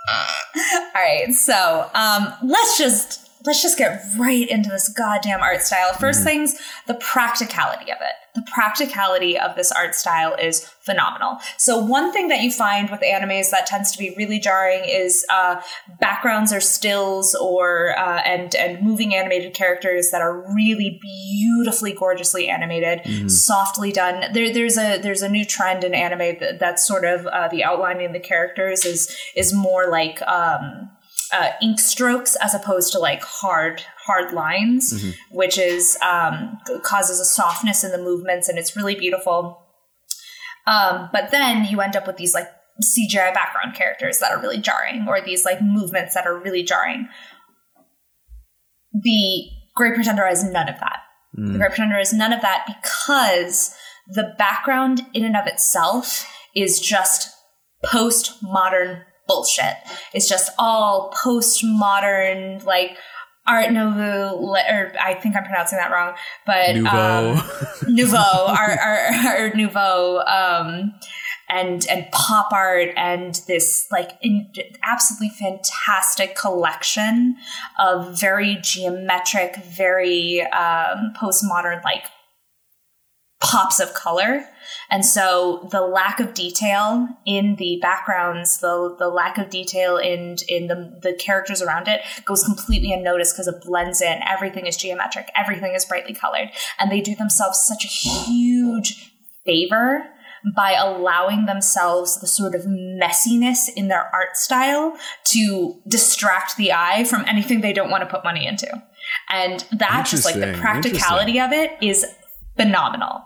All right, so um, let's just let's just get right into this goddamn art style. 1st things, the practicality of it. The practicality of this art style is phenomenal. So one thing that you find with animes that tends to be really jarring is uh, backgrounds or stills or uh, and and moving animated characters that are really beautifully, gorgeously animated, softly done. There, there's a there's a new trend in anime that, that's sort of uh, the outlining of the characters is is more like. Um, uh, ink strokes as opposed to like hard hard lines, Mm-hmm. which is um, causes a softness in the movements, and it's really beautiful. Um, but then you end up with these like CGI background characters that are really jarring, or these like movements that are really jarring. The Great Pretender has none of that. The Great Pretender has none of that because the background in and of itself is just postmodern bullshit. It's just all postmodern, like Art Nouveau, or I think I'm pronouncing that wrong, but Nouveau. um, Nouveau, Art, Art, Art Nouveau, um, and and pop art, and this like in, absolutely fantastic collection of very geometric, very um, postmodern like pops of color. And so the lack of detail in the backgrounds, the the lack of detail in in the the characters around it goes completely unnoticed because it blends in. Everything is geometric, everything is brightly colored, and they do themselves such a huge favor by allowing themselves the sort of messiness in their art style to distract the eye from anything they don't want to put money into. And that just like the practicality of it is phenomenal.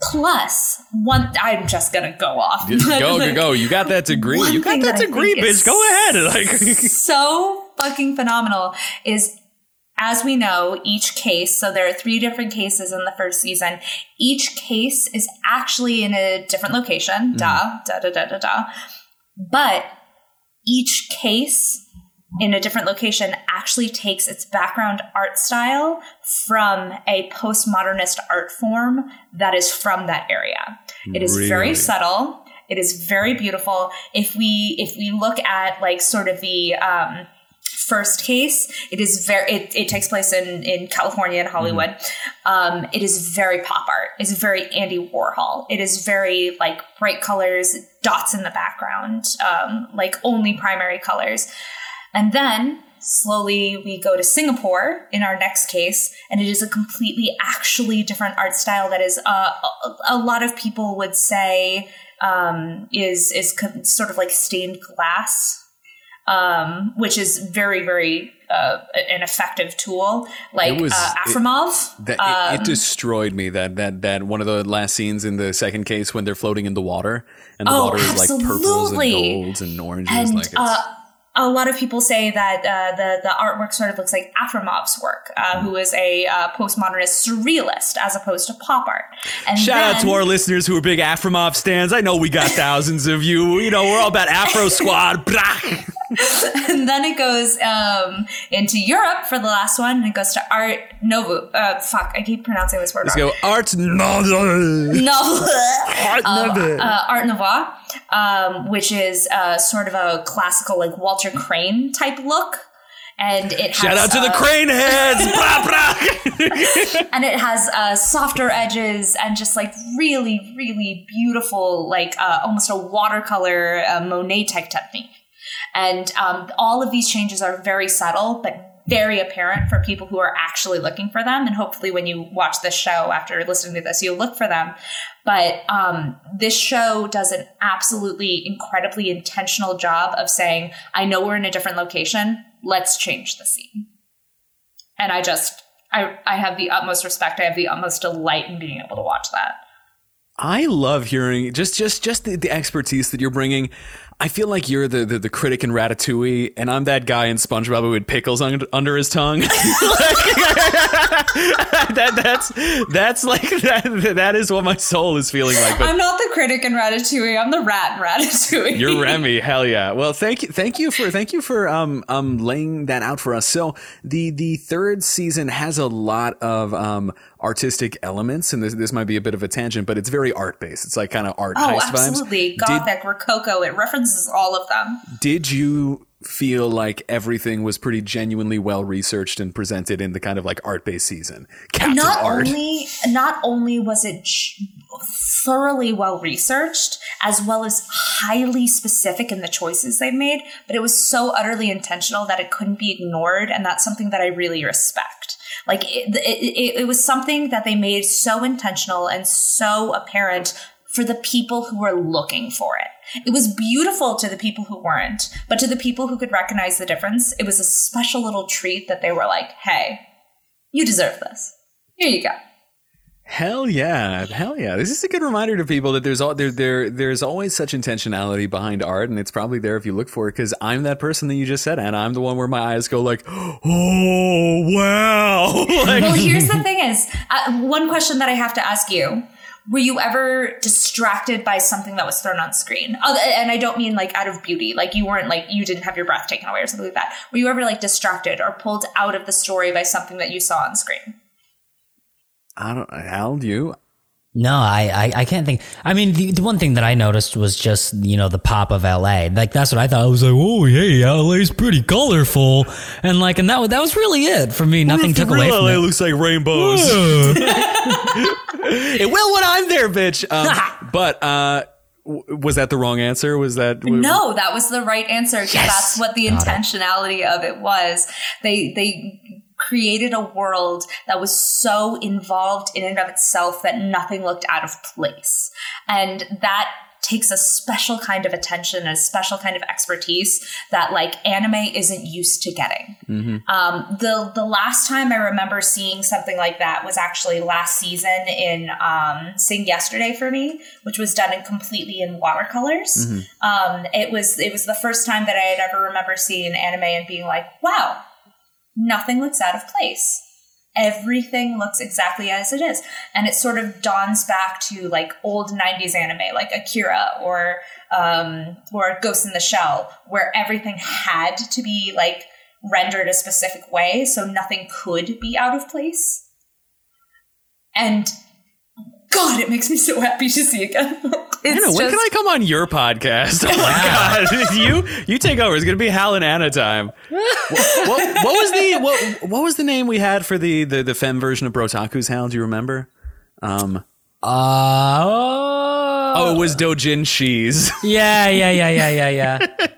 Plus, one I'm just gonna go off. Go, but, go, go. You got that degree. You got that that degree, bitch. Go ahead. Like, so fucking phenomenal is as we know, each case, so there are three different cases in the first season. Each case is actually in a different location. Duh, da, da, da, da, da. But each case in a different location actually takes its background art style from a postmodernist art form that is from that area. It is very subtle. It is very beautiful. If we if we look at like sort of the um, first case, it is very it, it takes place in in California and Hollywood. Um, it is very pop art. It's very Andy Warhol. It is very like bright colors, dots in the background, um, like only primary colors. And then slowly we go to Singapore in our next case, and it is a completely actually different art style that is uh, a, a lot of people would say um, is is co- sort of like stained glass, um, which is very very uh, an effective tool. Like was- uh, it- that, um, it, it destroyed me. That that that one of the last scenes in the second case when they're floating in the water and the Oh, water is like purples and golds and oranges. and like it's, uh, a lot of people say that uh, the the artwork sort of looks like Afromov's work, uh, who is a uh, postmodernist surrealist as opposed to pop art. And Shout out to our listeners who are big Afromov stands. I know we got thousands of you. You know, we're all about Afro Squad. And then it goes um, into Europe for the last one, and it goes to Art Nouveau. Uh, fuck, I keep pronouncing this word Let's wrong. go. Art Nouveau. Nouveau. Art Nouveau. uh, Art Nouveau, um, which is uh, sort of a classical, like Walter Crane type look. And it has, Shout out to the uh, crane heads. Blah, blah. and it has uh, softer edges and just like really, really beautiful, like uh, almost a watercolor uh, Monet type technique. And um, all of these changes are very subtle, but very apparent for people who are actually looking for them. And hopefully, when you watch this show after listening to this, you'll look for them. But um, this show does an absolutely incredibly intentional job of saying, I know we're in a different location. Let's change the scene. And I just, I, I have the utmost respect. I have the utmost delight in being able to watch that. I love hearing just just just the, the expertise that you're bringing. I feel like you're the, the, the critic in Ratatouille, and I'm that guy in SpongeBob who had pickles un- under his tongue. that that's that's like that that is what my soul is feeling like. But I'm not the critic in Ratatouille. I'm the rat in Ratatouille. You're Remy, hell yeah. Well, thank you, thank you for thank you for um um laying that out for us. So the the third season has a lot of um artistic elements, and this this might be a bit of a tangent, but it's very art based. It's like kind of art Oh, absolutely. vibes. Did, Gothic, Rococo. It references all of them. did you feel like everything was pretty genuinely well researched and presented in the kind of like art based season? Captain not Art. only not only was it thoroughly well researched as well as highly specific in the choices they made but it was so utterly intentional that it couldn't be ignored and that's something that i really respect like it, it, it, was something that they made so intentional and so apparent for the people who were looking for it. It was beautiful to the people who weren't, but to the people who could recognize the difference, it was a special little treat that they were like, hey, you deserve this. Here you go. Hell yeah, hell yeah! This is a good reminder to people that there's all there there there's always such intentionality behind art, and it's probably there if you look for it. Because I'm that person that you just said, and I'm the one where my eyes go like, oh wow. like, Well, here's the thing is, uh, one question that I have to ask you. Were you ever distracted by something that was thrown on screen? Uh, and I don't mean like out of beauty, like you weren't like you didn't have your breath taken away or something like that. Were you ever like distracted or pulled out of the story by something that you saw on screen? I don't. Hal, you? No, I, I, I can't think. I mean, the, the one thing that I noticed was just you know the pop of LA. Like that's what I thought. I was like, oh hey, LA's pretty colorful, and like, and that was that was really it for me. Nothing took away from it. looks like rainbows. it will when I'm there, bitch. Um, but uh, was that the wrong answer? Was that No, that was the right answer. 'cause That's what the Got it. intentionality of it was. They they created a world that was so involved in and of itself that nothing looked out of place. And that takes a special kind of attention and a special kind of expertise that like anime isn't used to getting. Um, the the last time I remember seeing something like that was actually last season in um, Sing Yesterday for me, which was done in completely in watercolors. Um, it was it was the first time that I had ever remember seeing anime and being like, wow, nothing looks out of place. Everything looks exactly as it is. And it sort of dawns back to like old 90s anime, like Akira or um, or Ghost in the Shell, where everything had to be like rendered a specific way, so nothing could be out of place. And God, it makes me so happy to see you again. I don't know, when can I come on your podcast? Oh my god, you you take over. It's gonna be Hal and Anna time. what, what, what was the what, what was the name we had for the the, the femme version of Brotaku's Hal? Do you remember? Um, Uh, oh, it was Dojin Cheese. yeah, yeah, yeah, yeah, yeah, yeah.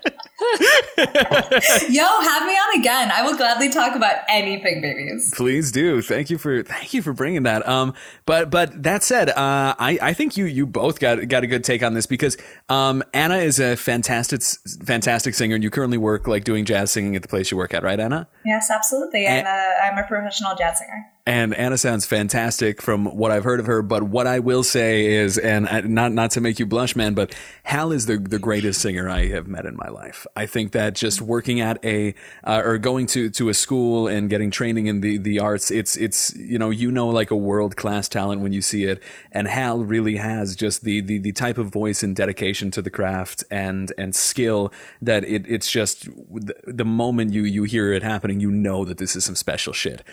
Yo, have me on again. I will gladly talk about anything, babies. Please do. Thank you for thank you for bringing that. Um, but but that said, uh, I I think you you both got got a good take on this because um, Anna is a fantastic fantastic singer, and you currently work like doing jazz singing at the place you work at, right, Anna? Yes, absolutely. I'm a, I'm a professional jazz singer. And Anna sounds fantastic from what I've heard of her. But what I will say is, and not not to make you blush, man, but Hal is the the greatest singer I have met in my life. I think that just working at a uh, or going to to a school and getting training in the the arts, it's it's you know you know like a world class talent when you see it. And Hal really has just the the the type of voice and dedication to the craft and and skill that it it's just the, the moment you you hear it happening, you know that this is some special shit.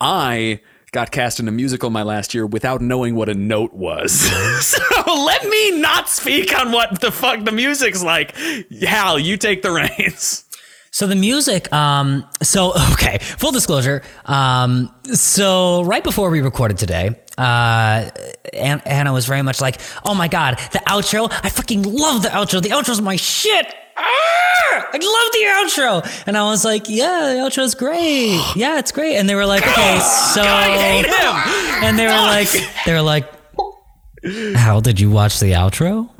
I got cast in a musical my last year without knowing what a note was. so let me not speak on what the fuck the music's like. Hal, you take the reins. So the music, um, so okay, full disclosure. Um, so right before we recorded today, uh, An- Anna was very much like, "Oh my god, the outro! I fucking love the outro. The outro's my shit. Ah, I love the outro." And I was like, "Yeah, the outro's great. Yeah, it's great." And they were like, "Okay, so," I hate him. and they were like, they were like, "How did you watch the outro?"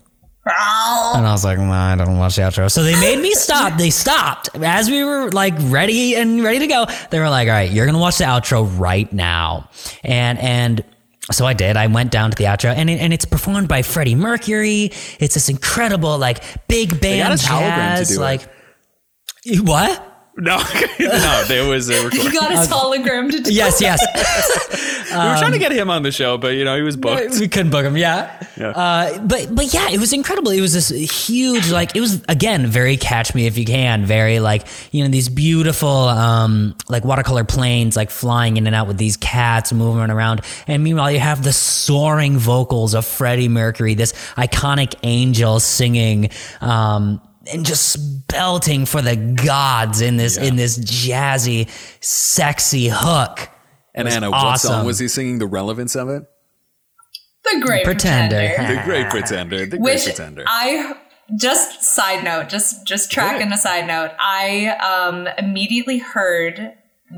And I was like, nah, I don't watch the outro. So they made me stop. They stopped as we were like ready and ready to go. They were like, all right, you're gonna watch the outro right now. And and so I did. I went down to the outro, and it, and it's performed by Freddie Mercury. It's this incredible like big band his hologram to jazz. do it. like what? No, no, there was a You recording. got his hologram to do Yes, yes. we were trying to get him on the show, but you know he was booked. we couldn't book him. Yeah. Yeah. Uh, but but yeah, it was incredible. It was this huge, like it was again very catch me if you can, very like you know these beautiful um like watercolor planes like flying in and out with these cats moving around, and meanwhile you have the soaring vocals of Freddie Mercury, this iconic angel singing. Um, and just belting for the gods in this in this jazzy, sexy hook. And It was Anna, what song was he singing? The relevance of it? the great Pretender. pretender. The Great Pretender. The Great Which Pretender. I just side note, just just tracking a side note. I um immediately heard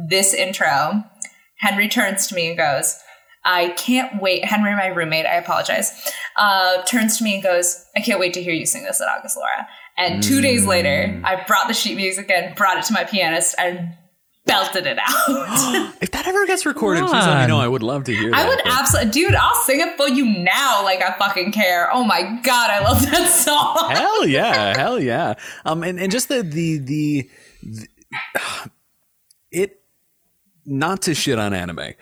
this intro. Henry turns to me and goes, I can't wait. Henry, my roommate, I apologize, uh, turns to me and goes, I can't wait to hear you sing this at August Laura. And two days later, I brought the sheet music and brought it to my pianist and belted it out. If that ever gets recorded, please let me know. I would love to hear that. I would but- absolutely, dude, I'll sing it for you now like I fucking care. Oh my God, I love that song. hell yeah hell yeah um and, and just the the the, the it not to shit on anime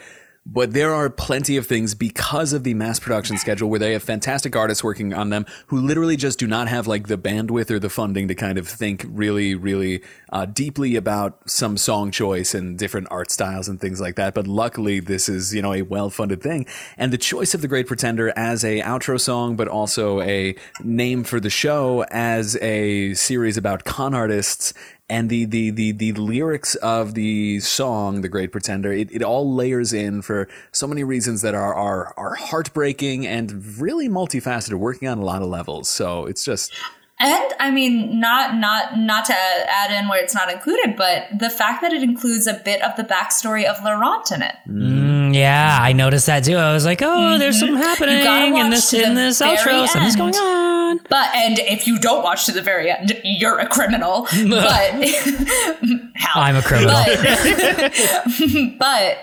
but there are plenty of things because of the mass production schedule where they have fantastic artists working on them who literally just do not have like the bandwidth or the funding to kind of think really, really uh, deeply about some song choice and different art styles and things like that. But luckily, this is you know a well-funded thing, and the choice of the Great Pretender as a outro song, but also a name for the show as a series about con artists and the, the, the, the lyrics of the song, The Great Pretender, it, it all layers in for so many reasons that are, are, are heartbreaking and really multifaceted, working on a lot of levels. So it's just, And I mean, not not not to add in where it's not included, but the fact that it includes a bit of the backstory of Laurent in it. Mm, yeah, I noticed that too. I was like, oh, there's mm-hmm. something happening gotta in this in this very outro. Something's going on. But and if you don't watch to the very end, you're a criminal. But how? I'm a criminal. But, but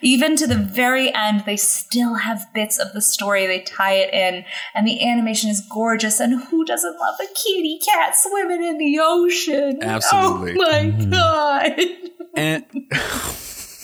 even to the very end, they still have bits of the story. They tie it in, and the animation is gorgeous. And who doesn't love a kitty cat swimming in the ocean? Absolutely. Oh my mm-hmm. god! and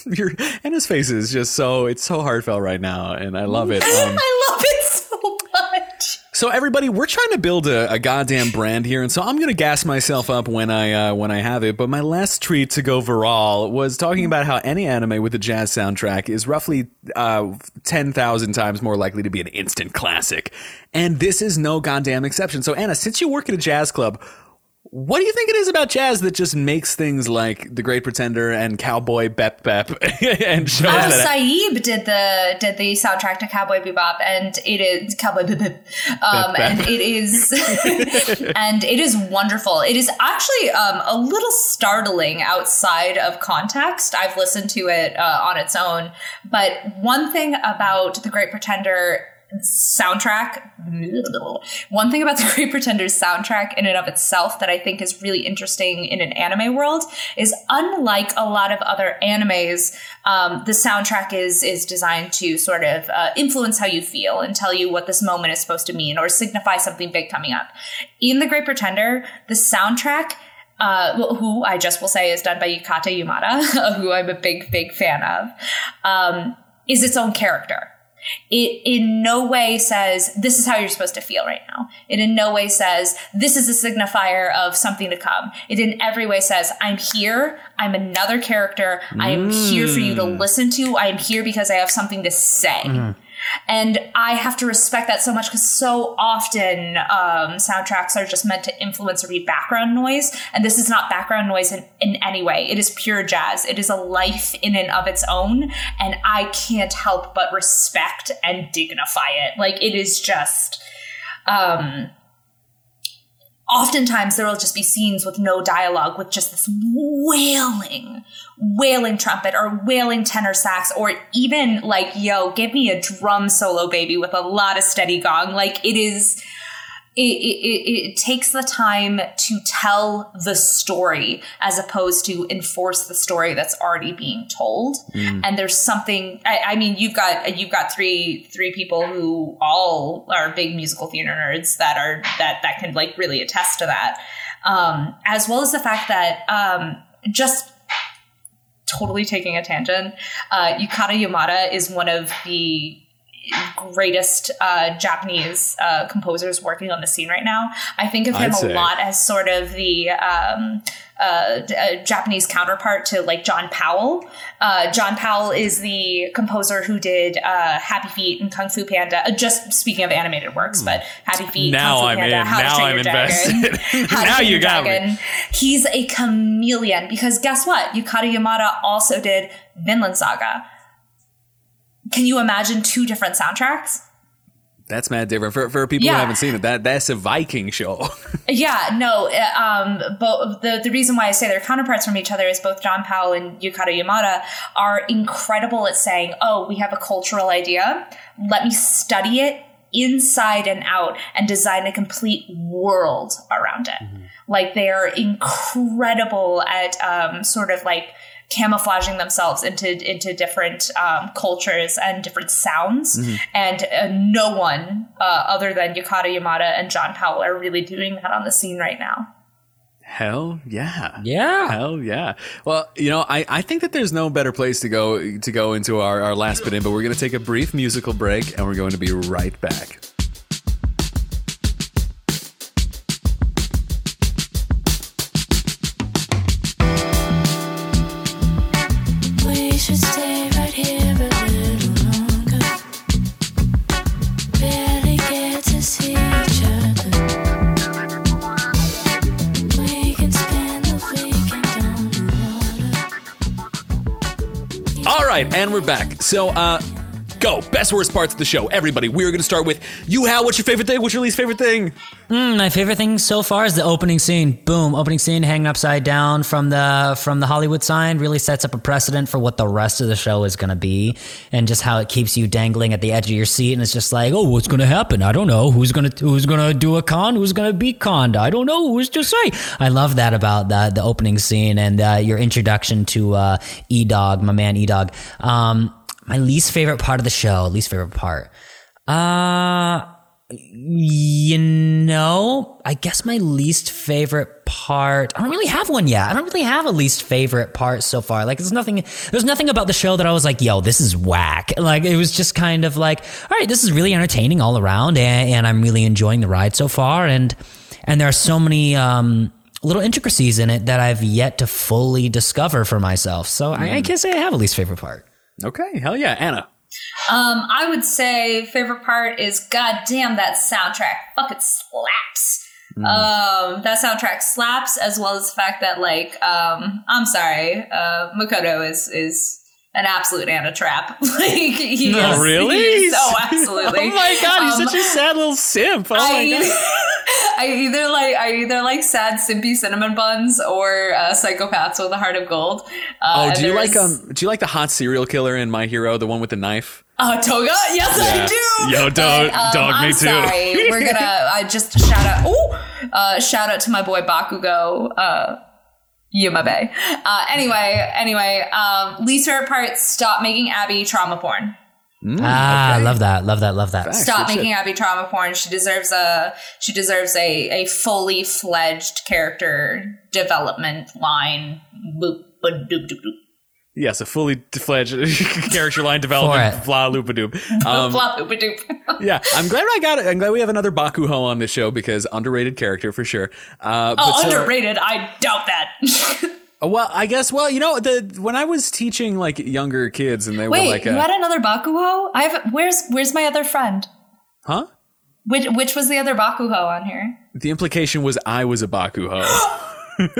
your, and his face is just so, it's so heartfelt right now. And I love it. Um, I love it so much. So everybody, we're trying to build a, a goddamn brand here, and so I'm gonna gas myself up when I uh, when I have it. But my last tweet to go viral was talking about how any anime with a jazz soundtrack is roughly uh, ten thousand times more likely to be an instant classic, and this is no goddamn exception. So Anna, since you work at a jazz club. What do you think it is about jazz that just makes things like The Great Pretender and Cowboy Bep Bep and shows Uh, that Saeed did the did the soundtrack to Cowboy Bebop, and it is Cowboy Bebop, um, Bep, bep. and it is and it is wonderful. It is actually um, a little startling outside of context. I've listened to it uh, on its own, but one thing about the Great Pretender soundtrack one thing about the great pretenders soundtrack in and of itself that i think is really interesting in an anime world is unlike a lot of other animes um, the soundtrack is is designed to sort of uh, influence how you feel and tell you what this moment is supposed to mean or signify something big coming up in the great pretender the soundtrack uh, who I just will say is done by Yutaka Yamada, who I'm a big, big fan of, um, is its own character. It in no way says this is how you're supposed to feel right now. It in no way says this is a signifier of something to come. It in every way says I'm here. I'm another character. I am here for you to mm. listen to. I am here because I have something to say. Mm-hmm. And I have to respect that so much because so often um, soundtracks are just meant to influence or be background noise. And this is not background noise in, in any way. It is pure jazz. It is a life in and of its own. And I can't help but respect and dignify it. Like it is just. Um, oftentimes there will just be scenes with no dialogue with just this wailing wailing trumpet or wailing tenor sax or even like yo give me a drum solo baby with a lot of steady gong. Like it is it, it, it, takes the time to tell the story as opposed to enforce the story that's already being told. And there's something I, I mean you've got you've got three three people who all are big musical theater nerds that are that that can like really attest to that. Um, as well as the fact that um, just totally taking a tangent. Uh, yutaka yamada is one of the greatest uh, Japanese uh, composers working on the scene right now. I think of him a lot as sort of the um, uh, uh, Japanese counterpart to like John Powell. Uh, John Powell is the composer who did uh, Happy Feet and Kung Fu Panda. Just speaking of animated works, but Happy Feet, Now Kung Fu I'm Panda, in. How Now I'm invested. Now you got me. He's a chameleon because guess what? Yutaka Yamada also did Vinland Saga. Can you imagine two different soundtracks? That's mad different for for people Yeah. who haven't seen it. That that's a Viking show. Yeah, no. uh, Um, but the the reason why I say they're counterparts from each other is both John Powell and Yutaka Yamada are incredible at saying, "Oh, we have a cultural idea. Let me study it inside and out and design a complete world around it." Like they are incredible at um, sort of like camouflaging themselves into into different um, cultures and different sounds and uh, no one uh, other than Yutaka Yamada and John Powell are really doing that on the scene right now. Hell yeah. Yeah. Hell yeah. Well, you know, I, I think that there's no better place to go to go into our, our last bit in, but we're gonna take a brief musical break and we're going to be right back. Right, and we're back. So, uh, go. Best worst parts of the show. Everybody, we're gonna start with you, Hal. What's your favorite thing? What's your least favorite thing? Mm, my favorite thing so far is the opening scene. Boom, opening scene hanging upside down from the from the Hollywood sign really sets up a precedent for what the rest of the show is going to be, and just how it keeps you dangling at the edge of your seat, and it's just like, oh, what's going to happen? I don't know who's going to who's going to do a con, who's going to be conned. I don't know who's to say. I love that about the the opening scene and uh, your introduction to uh, E Dog, my man E Dog. Um, my least favorite part of the show, least favorite part. Uh you know, I guess my least favorite part. I don't really have one yet. I don't really have a least favorite part so far. Like, there's nothing. There's nothing about the show that I was like, "Yo, this is whack." Like, it was just kind of like, "All right, this is really entertaining all around, and, and I'm really enjoying the ride so far." And and there are so many um, little intricacies in it that I've yet to fully discover for myself. So I, I can't say I have a least favorite part. Okay, hell yeah, Anna. Um, I would say favorite part is goddamn that soundtrack fucking slaps. Um, that soundtrack slaps as well as the fact that like um, I'm sorry, uh, Makoto is is an absolute Anna trap. like he Oh, is, really? oh, absolutely. Oh my god, he's Um, such a sad little simp. Oh my god. I, I either like I either like sad simpy cinnamon buns or uh, psychopaths with a heart of gold. Uh, Oh, do you like um? Do you like the hot serial killer in My Hero, the one with the knife? Uh, Toga? Yes, Yeah. I do. Yo, dog- dog, I'm me too. Sorry, we're gonna uh, just shout out. Oh, uh, shout out to my boy Bakugo. Uh, Yumabe. Uh, anyway, anyway, um, least favorite part: stop making Abby trauma porn. ah, I love that. Love that. Love that. Facts, Stop good shit. making Abby trauma porn. She deserves a she deserves a a fully fledged character development line. Boop, ba, doop, doop, doop. Yes, a fully fledged character line development. For it. Blah loopa. Um, Flop, doop, doop. yeah, I'm glad I got it. I'm glad we have another Bakugo on this show because underrated character for sure. Uh, but Oh, so- underrated. I doubt that. Well, I guess. Well, you know, the when I was teaching like younger kids, and they Wait, were like, you uh, had another Bakugo? I have. Where's Where's my other friend? "Huh?" Which Which was the other Bakugo on here? The implication was I was a Bakugo. Did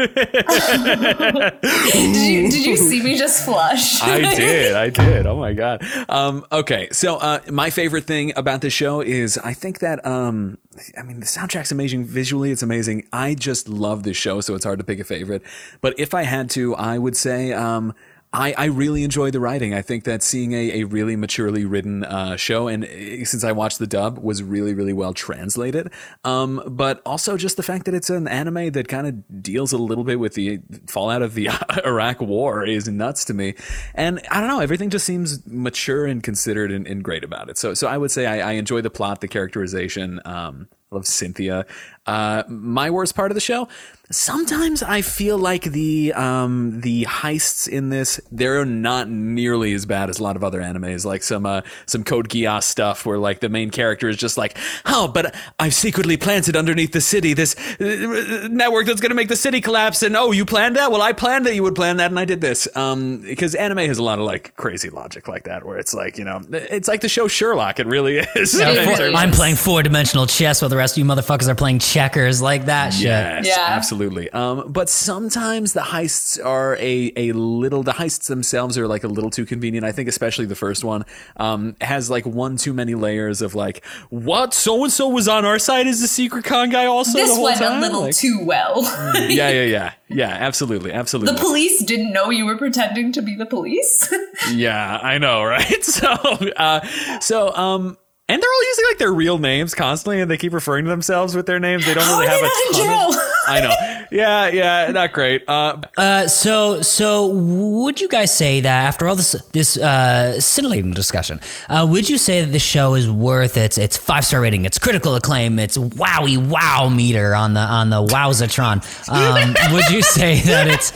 you Did you see me just flush? I did. I did. Oh my god. Um, okay, so uh, my favorite thing about this show is I think that um, I mean the soundtrack's amazing. Visually, it's amazing. I just love this show, so it's hard to pick a favorite. But if I had to, I would say um, I, I really enjoy the writing. I think that seeing a, a really maturely written uh, show, and uh, since I watched the dub, was really, really well translated. Um, but also just the fact that it's an anime that kind of deals a little bit with the fallout of the Iraq War is nuts to me. And I don't know, everything just seems mature and considered and, and great about it. So, so I would say I, I enjoy the plot, the characterization. Um, I love Cynthia. Uh, my worst part of the show. Sometimes I feel like the um, the heists in this they're not nearly as bad as a lot of other animes, like some uh, some Code Geass stuff, where like the main character is just like, oh, but I've secretly planted underneath the city this uh, network that's going to make the city collapse, and oh, you planned that? Well, I planned that you would plan that, and I did this. Um, because anime has a lot of like crazy logic like that, where it's like you know, it's like the show Sherlock. It really is. Yeah, In it terms really of- I'm playing four dimensional chess while the rest of you motherfuckers are playing checkers, like that shit. Yes, Yeah. absolutely. Um, but sometimes the heists are a a little. The heists themselves are like a little too convenient. I think, especially the first one, um, has like one too many layers of like, what so and so was on our side as the secret con guy also. this the whole went time? a little Like- too well. Yeah, yeah, yeah, yeah. Absolutely, absolutely. the police didn't know you were pretending to be the police. Yeah, I know, right? So, uh, so, um, and they're all using like their real names constantly, and they keep referring to themselves with their names. They don't How really are have they a not in ton of- I know. Yeah, yeah, not great. Uh, Uh, so, so would you guys say that after all this this uh, scintillating discussion, uh, would you say that the show is worth its its five star rating, its critical acclaim, its wowie wow meter on the on the Wowzatron? Um, would you say that it's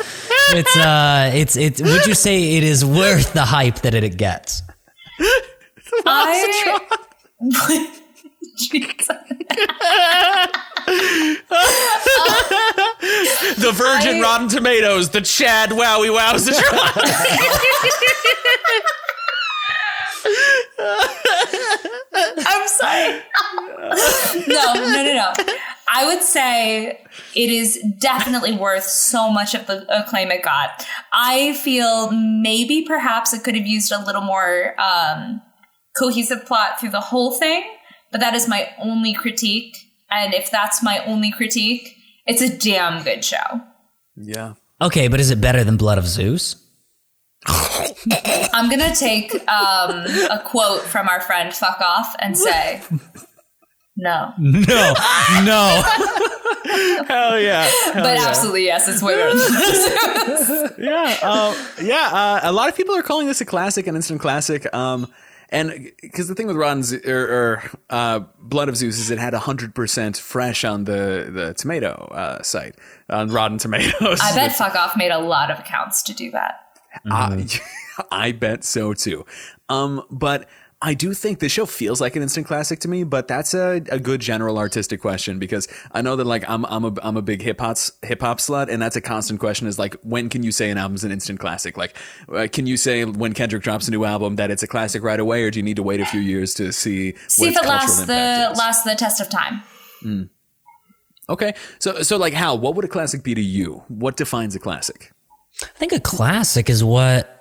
it's uh it's it's would you say it is worth the hype that it gets? I. Jesus. the Virgin I- Rotten Tomatoes, the Chad Wowie Wows. the I'm sorry. no, no, no, no. I would say it is definitely worth so much of the acclaim it got. I feel maybe perhaps it could have used a little more um, cohesive plot through the whole thing, but that is my only critique. And if that's my only critique, it's a damn good show. yeah. Okay, but is it better than Blood of Zeus? I'm gonna take um, a quote from our friend Fuck Off and say, no. No, no. Hell yeah. Hell But yeah. absolutely, yes, it's way better than yeah, uh, yeah. Uh, a lot of people are calling this a classic, an instant classic. Um, and because the thing with Rotten Z- or, or uh, Blood of Zeus is it had hundred percent fresh on the the tomato uh, site on Rotten Tomatoes. I bet Fuck Off made a lot of accounts to do that. I, I bet so too. Um, but I do think the show feels like an instant classic to me, but that's a, a good general artistic question because I know that like I'm I'm a I'm a big hip hop hip hop slut, and that's a constant question is like when can you say an album's an instant classic? Like, uh, can you say when Kendrick drops a new album that it's a classic right away, or do you need to wait a few years to see See if it lasts the is? lasts the test of time. Okay, so so like Hal, what would a classic be to you? What defines a classic? I think a classic is what.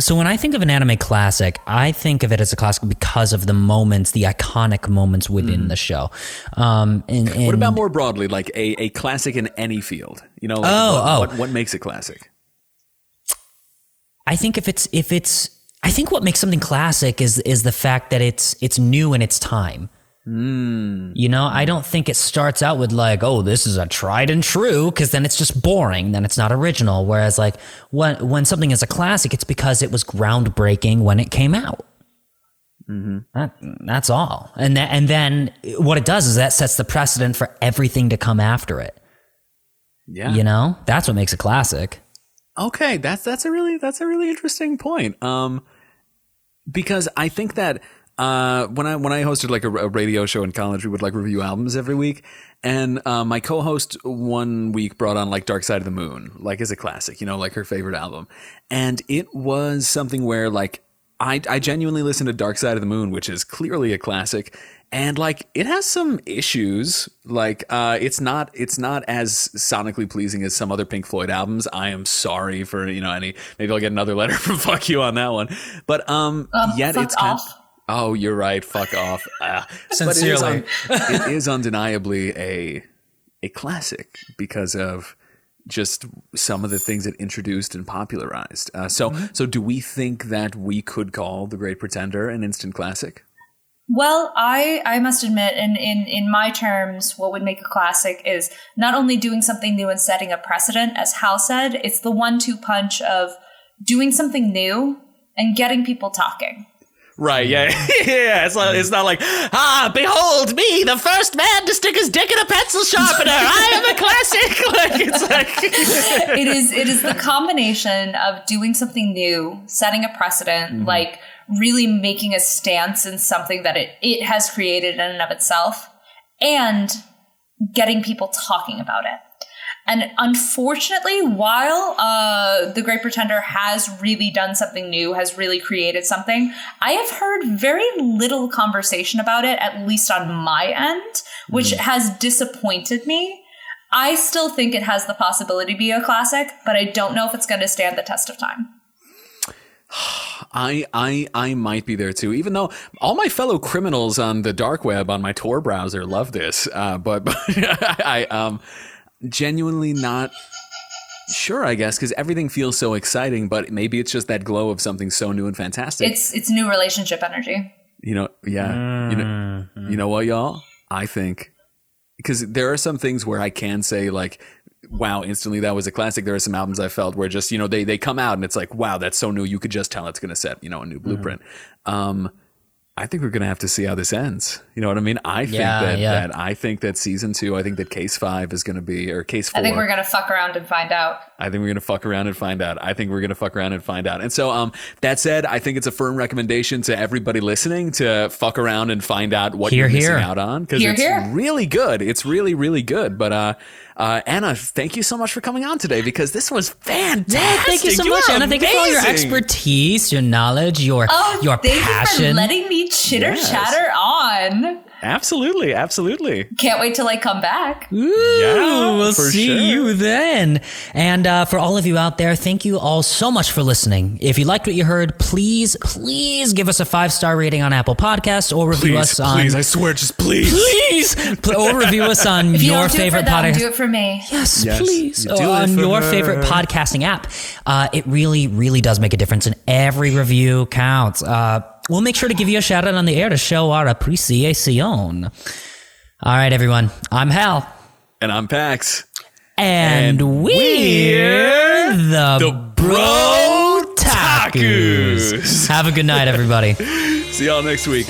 So when I think of an anime classic, I think of it as a classic because of the moments, the iconic moments within the show. Um, and, and What about more broadly, like a, a classic in any field? You know, like Oh, what, oh. what what makes a classic? I think if it's if it's I think what makes something classic is is the fact that it's it's new in its time. You know, I don't think it starts out with like, oh, this is a tried and true, because then it's just boring. Then it's not original. Whereas, like, when when something is a classic, it's because it was groundbreaking when it came out. That, that's all. And that, and then what it does is that sets the precedent for everything to come after it. Yeah. You know, that's what makes a classic. Okay, that's that's a really that's a really interesting point. Um, because I think that uh, when I when I hosted like a, a radio show in college, we would like review albums every week, and uh, my co-host one week brought on like Dark Side of the Moon, like as a classic, you know, like her favorite album, and it was something where like I I genuinely listened to Dark Side of the Moon, which is clearly a classic. And like it has some issues. Like uh it's not it's not as sonically pleasing as some other Pink Floyd albums. I am sorry for, you know, any maybe I'll get another letter from fuck you on that one. But um, yet fuck it's kind off. Oh, you're right. Fuck off. Ah. Sincerely. It is, un- it is undeniably a a classic because of just some of the things it introduced and popularized. Uh, so, so do we think that we could call The Great Pretender an instant classic? Well, I I must admit, in, in in my terms, what would make a classic is not only doing something new and setting a precedent, as Hal said, it's the one-two punch of doing something new and getting people talking. Right. Yeah. yeah. It's not, it's not like, ah, behold me, the first man to stick his dick in a pencil sharpener. I am a classic. Like, it's like, it is it is the combination of doing something new, setting a precedent, like really making a stance in something that it, it has created in and of itself, and getting people talking about it. And unfortunately, while uh, The Great Pretender has really done something new, has really created something, I have heard very little conversation about it, at least on my end. which Mm. has disappointed me. I still think it has the possibility to be a classic, but I don't know if it's going to stand the test of time. I I I might be there too, even though all my fellow criminals on the dark web on my Tor browser love this. Uh, but, but I um genuinely not sure, I guess, because everything feels so exciting. But maybe it's just that glow of something so new and fantastic. It's it's new relationship energy. you know, yeah, you know, you know what, y'all? I think because there are some things where I can say like. Wow! Instantly, that was a classic. There are some albums I felt where just you know they they come out and it's like wow, that's so new. You could just tell it's going to set you know a new blueprint. Um, I think we're going to have to see how this ends. You know what I mean? I think Yeah, that, yeah. that I think that season two, I think that case five is going to be, or case four. I think we're going to fuck around and find out. I think we're going to fuck around and find out. I think we're going to fuck around and find out. And so, um, that said, I think it's a firm recommendation to everybody listening to fuck around and find out what Hear, you're missing out on because it's hear. really good. It's really, really good. But, uh, uh, Anna, thank you so much for coming on today because this was fantastic. Yeah, thank you so You much, are Anna. Thank you for all your expertise, your knowledge, your Oh, your thank you passion. for letting me chitter Yes. chatter on. Absolutely, absolutely. Can't wait till I come back. Ooh, Yeah, we'll for see sure. you then. And uh, for all of you out there, thank you all so much for listening. If you liked what you heard, please, please give us a five star rating on Apple Podcasts or review Please, us on. please, I swear, just please. please, Pl- or review us on If you your don't do favorite them, podcast. do it for me. Yes, Yes, please. you Or do it on for your her. favorite podcasting app. Uh, it really, really does make a difference, and every review counts. Uh, we'll make sure to give you a shout out on the air to show our appreciation. All right, everyone. I'm Hal, And I'm Pax. and, And we're, we're the, the Bro. Takus. Have a good night, everybody. See y'all next week.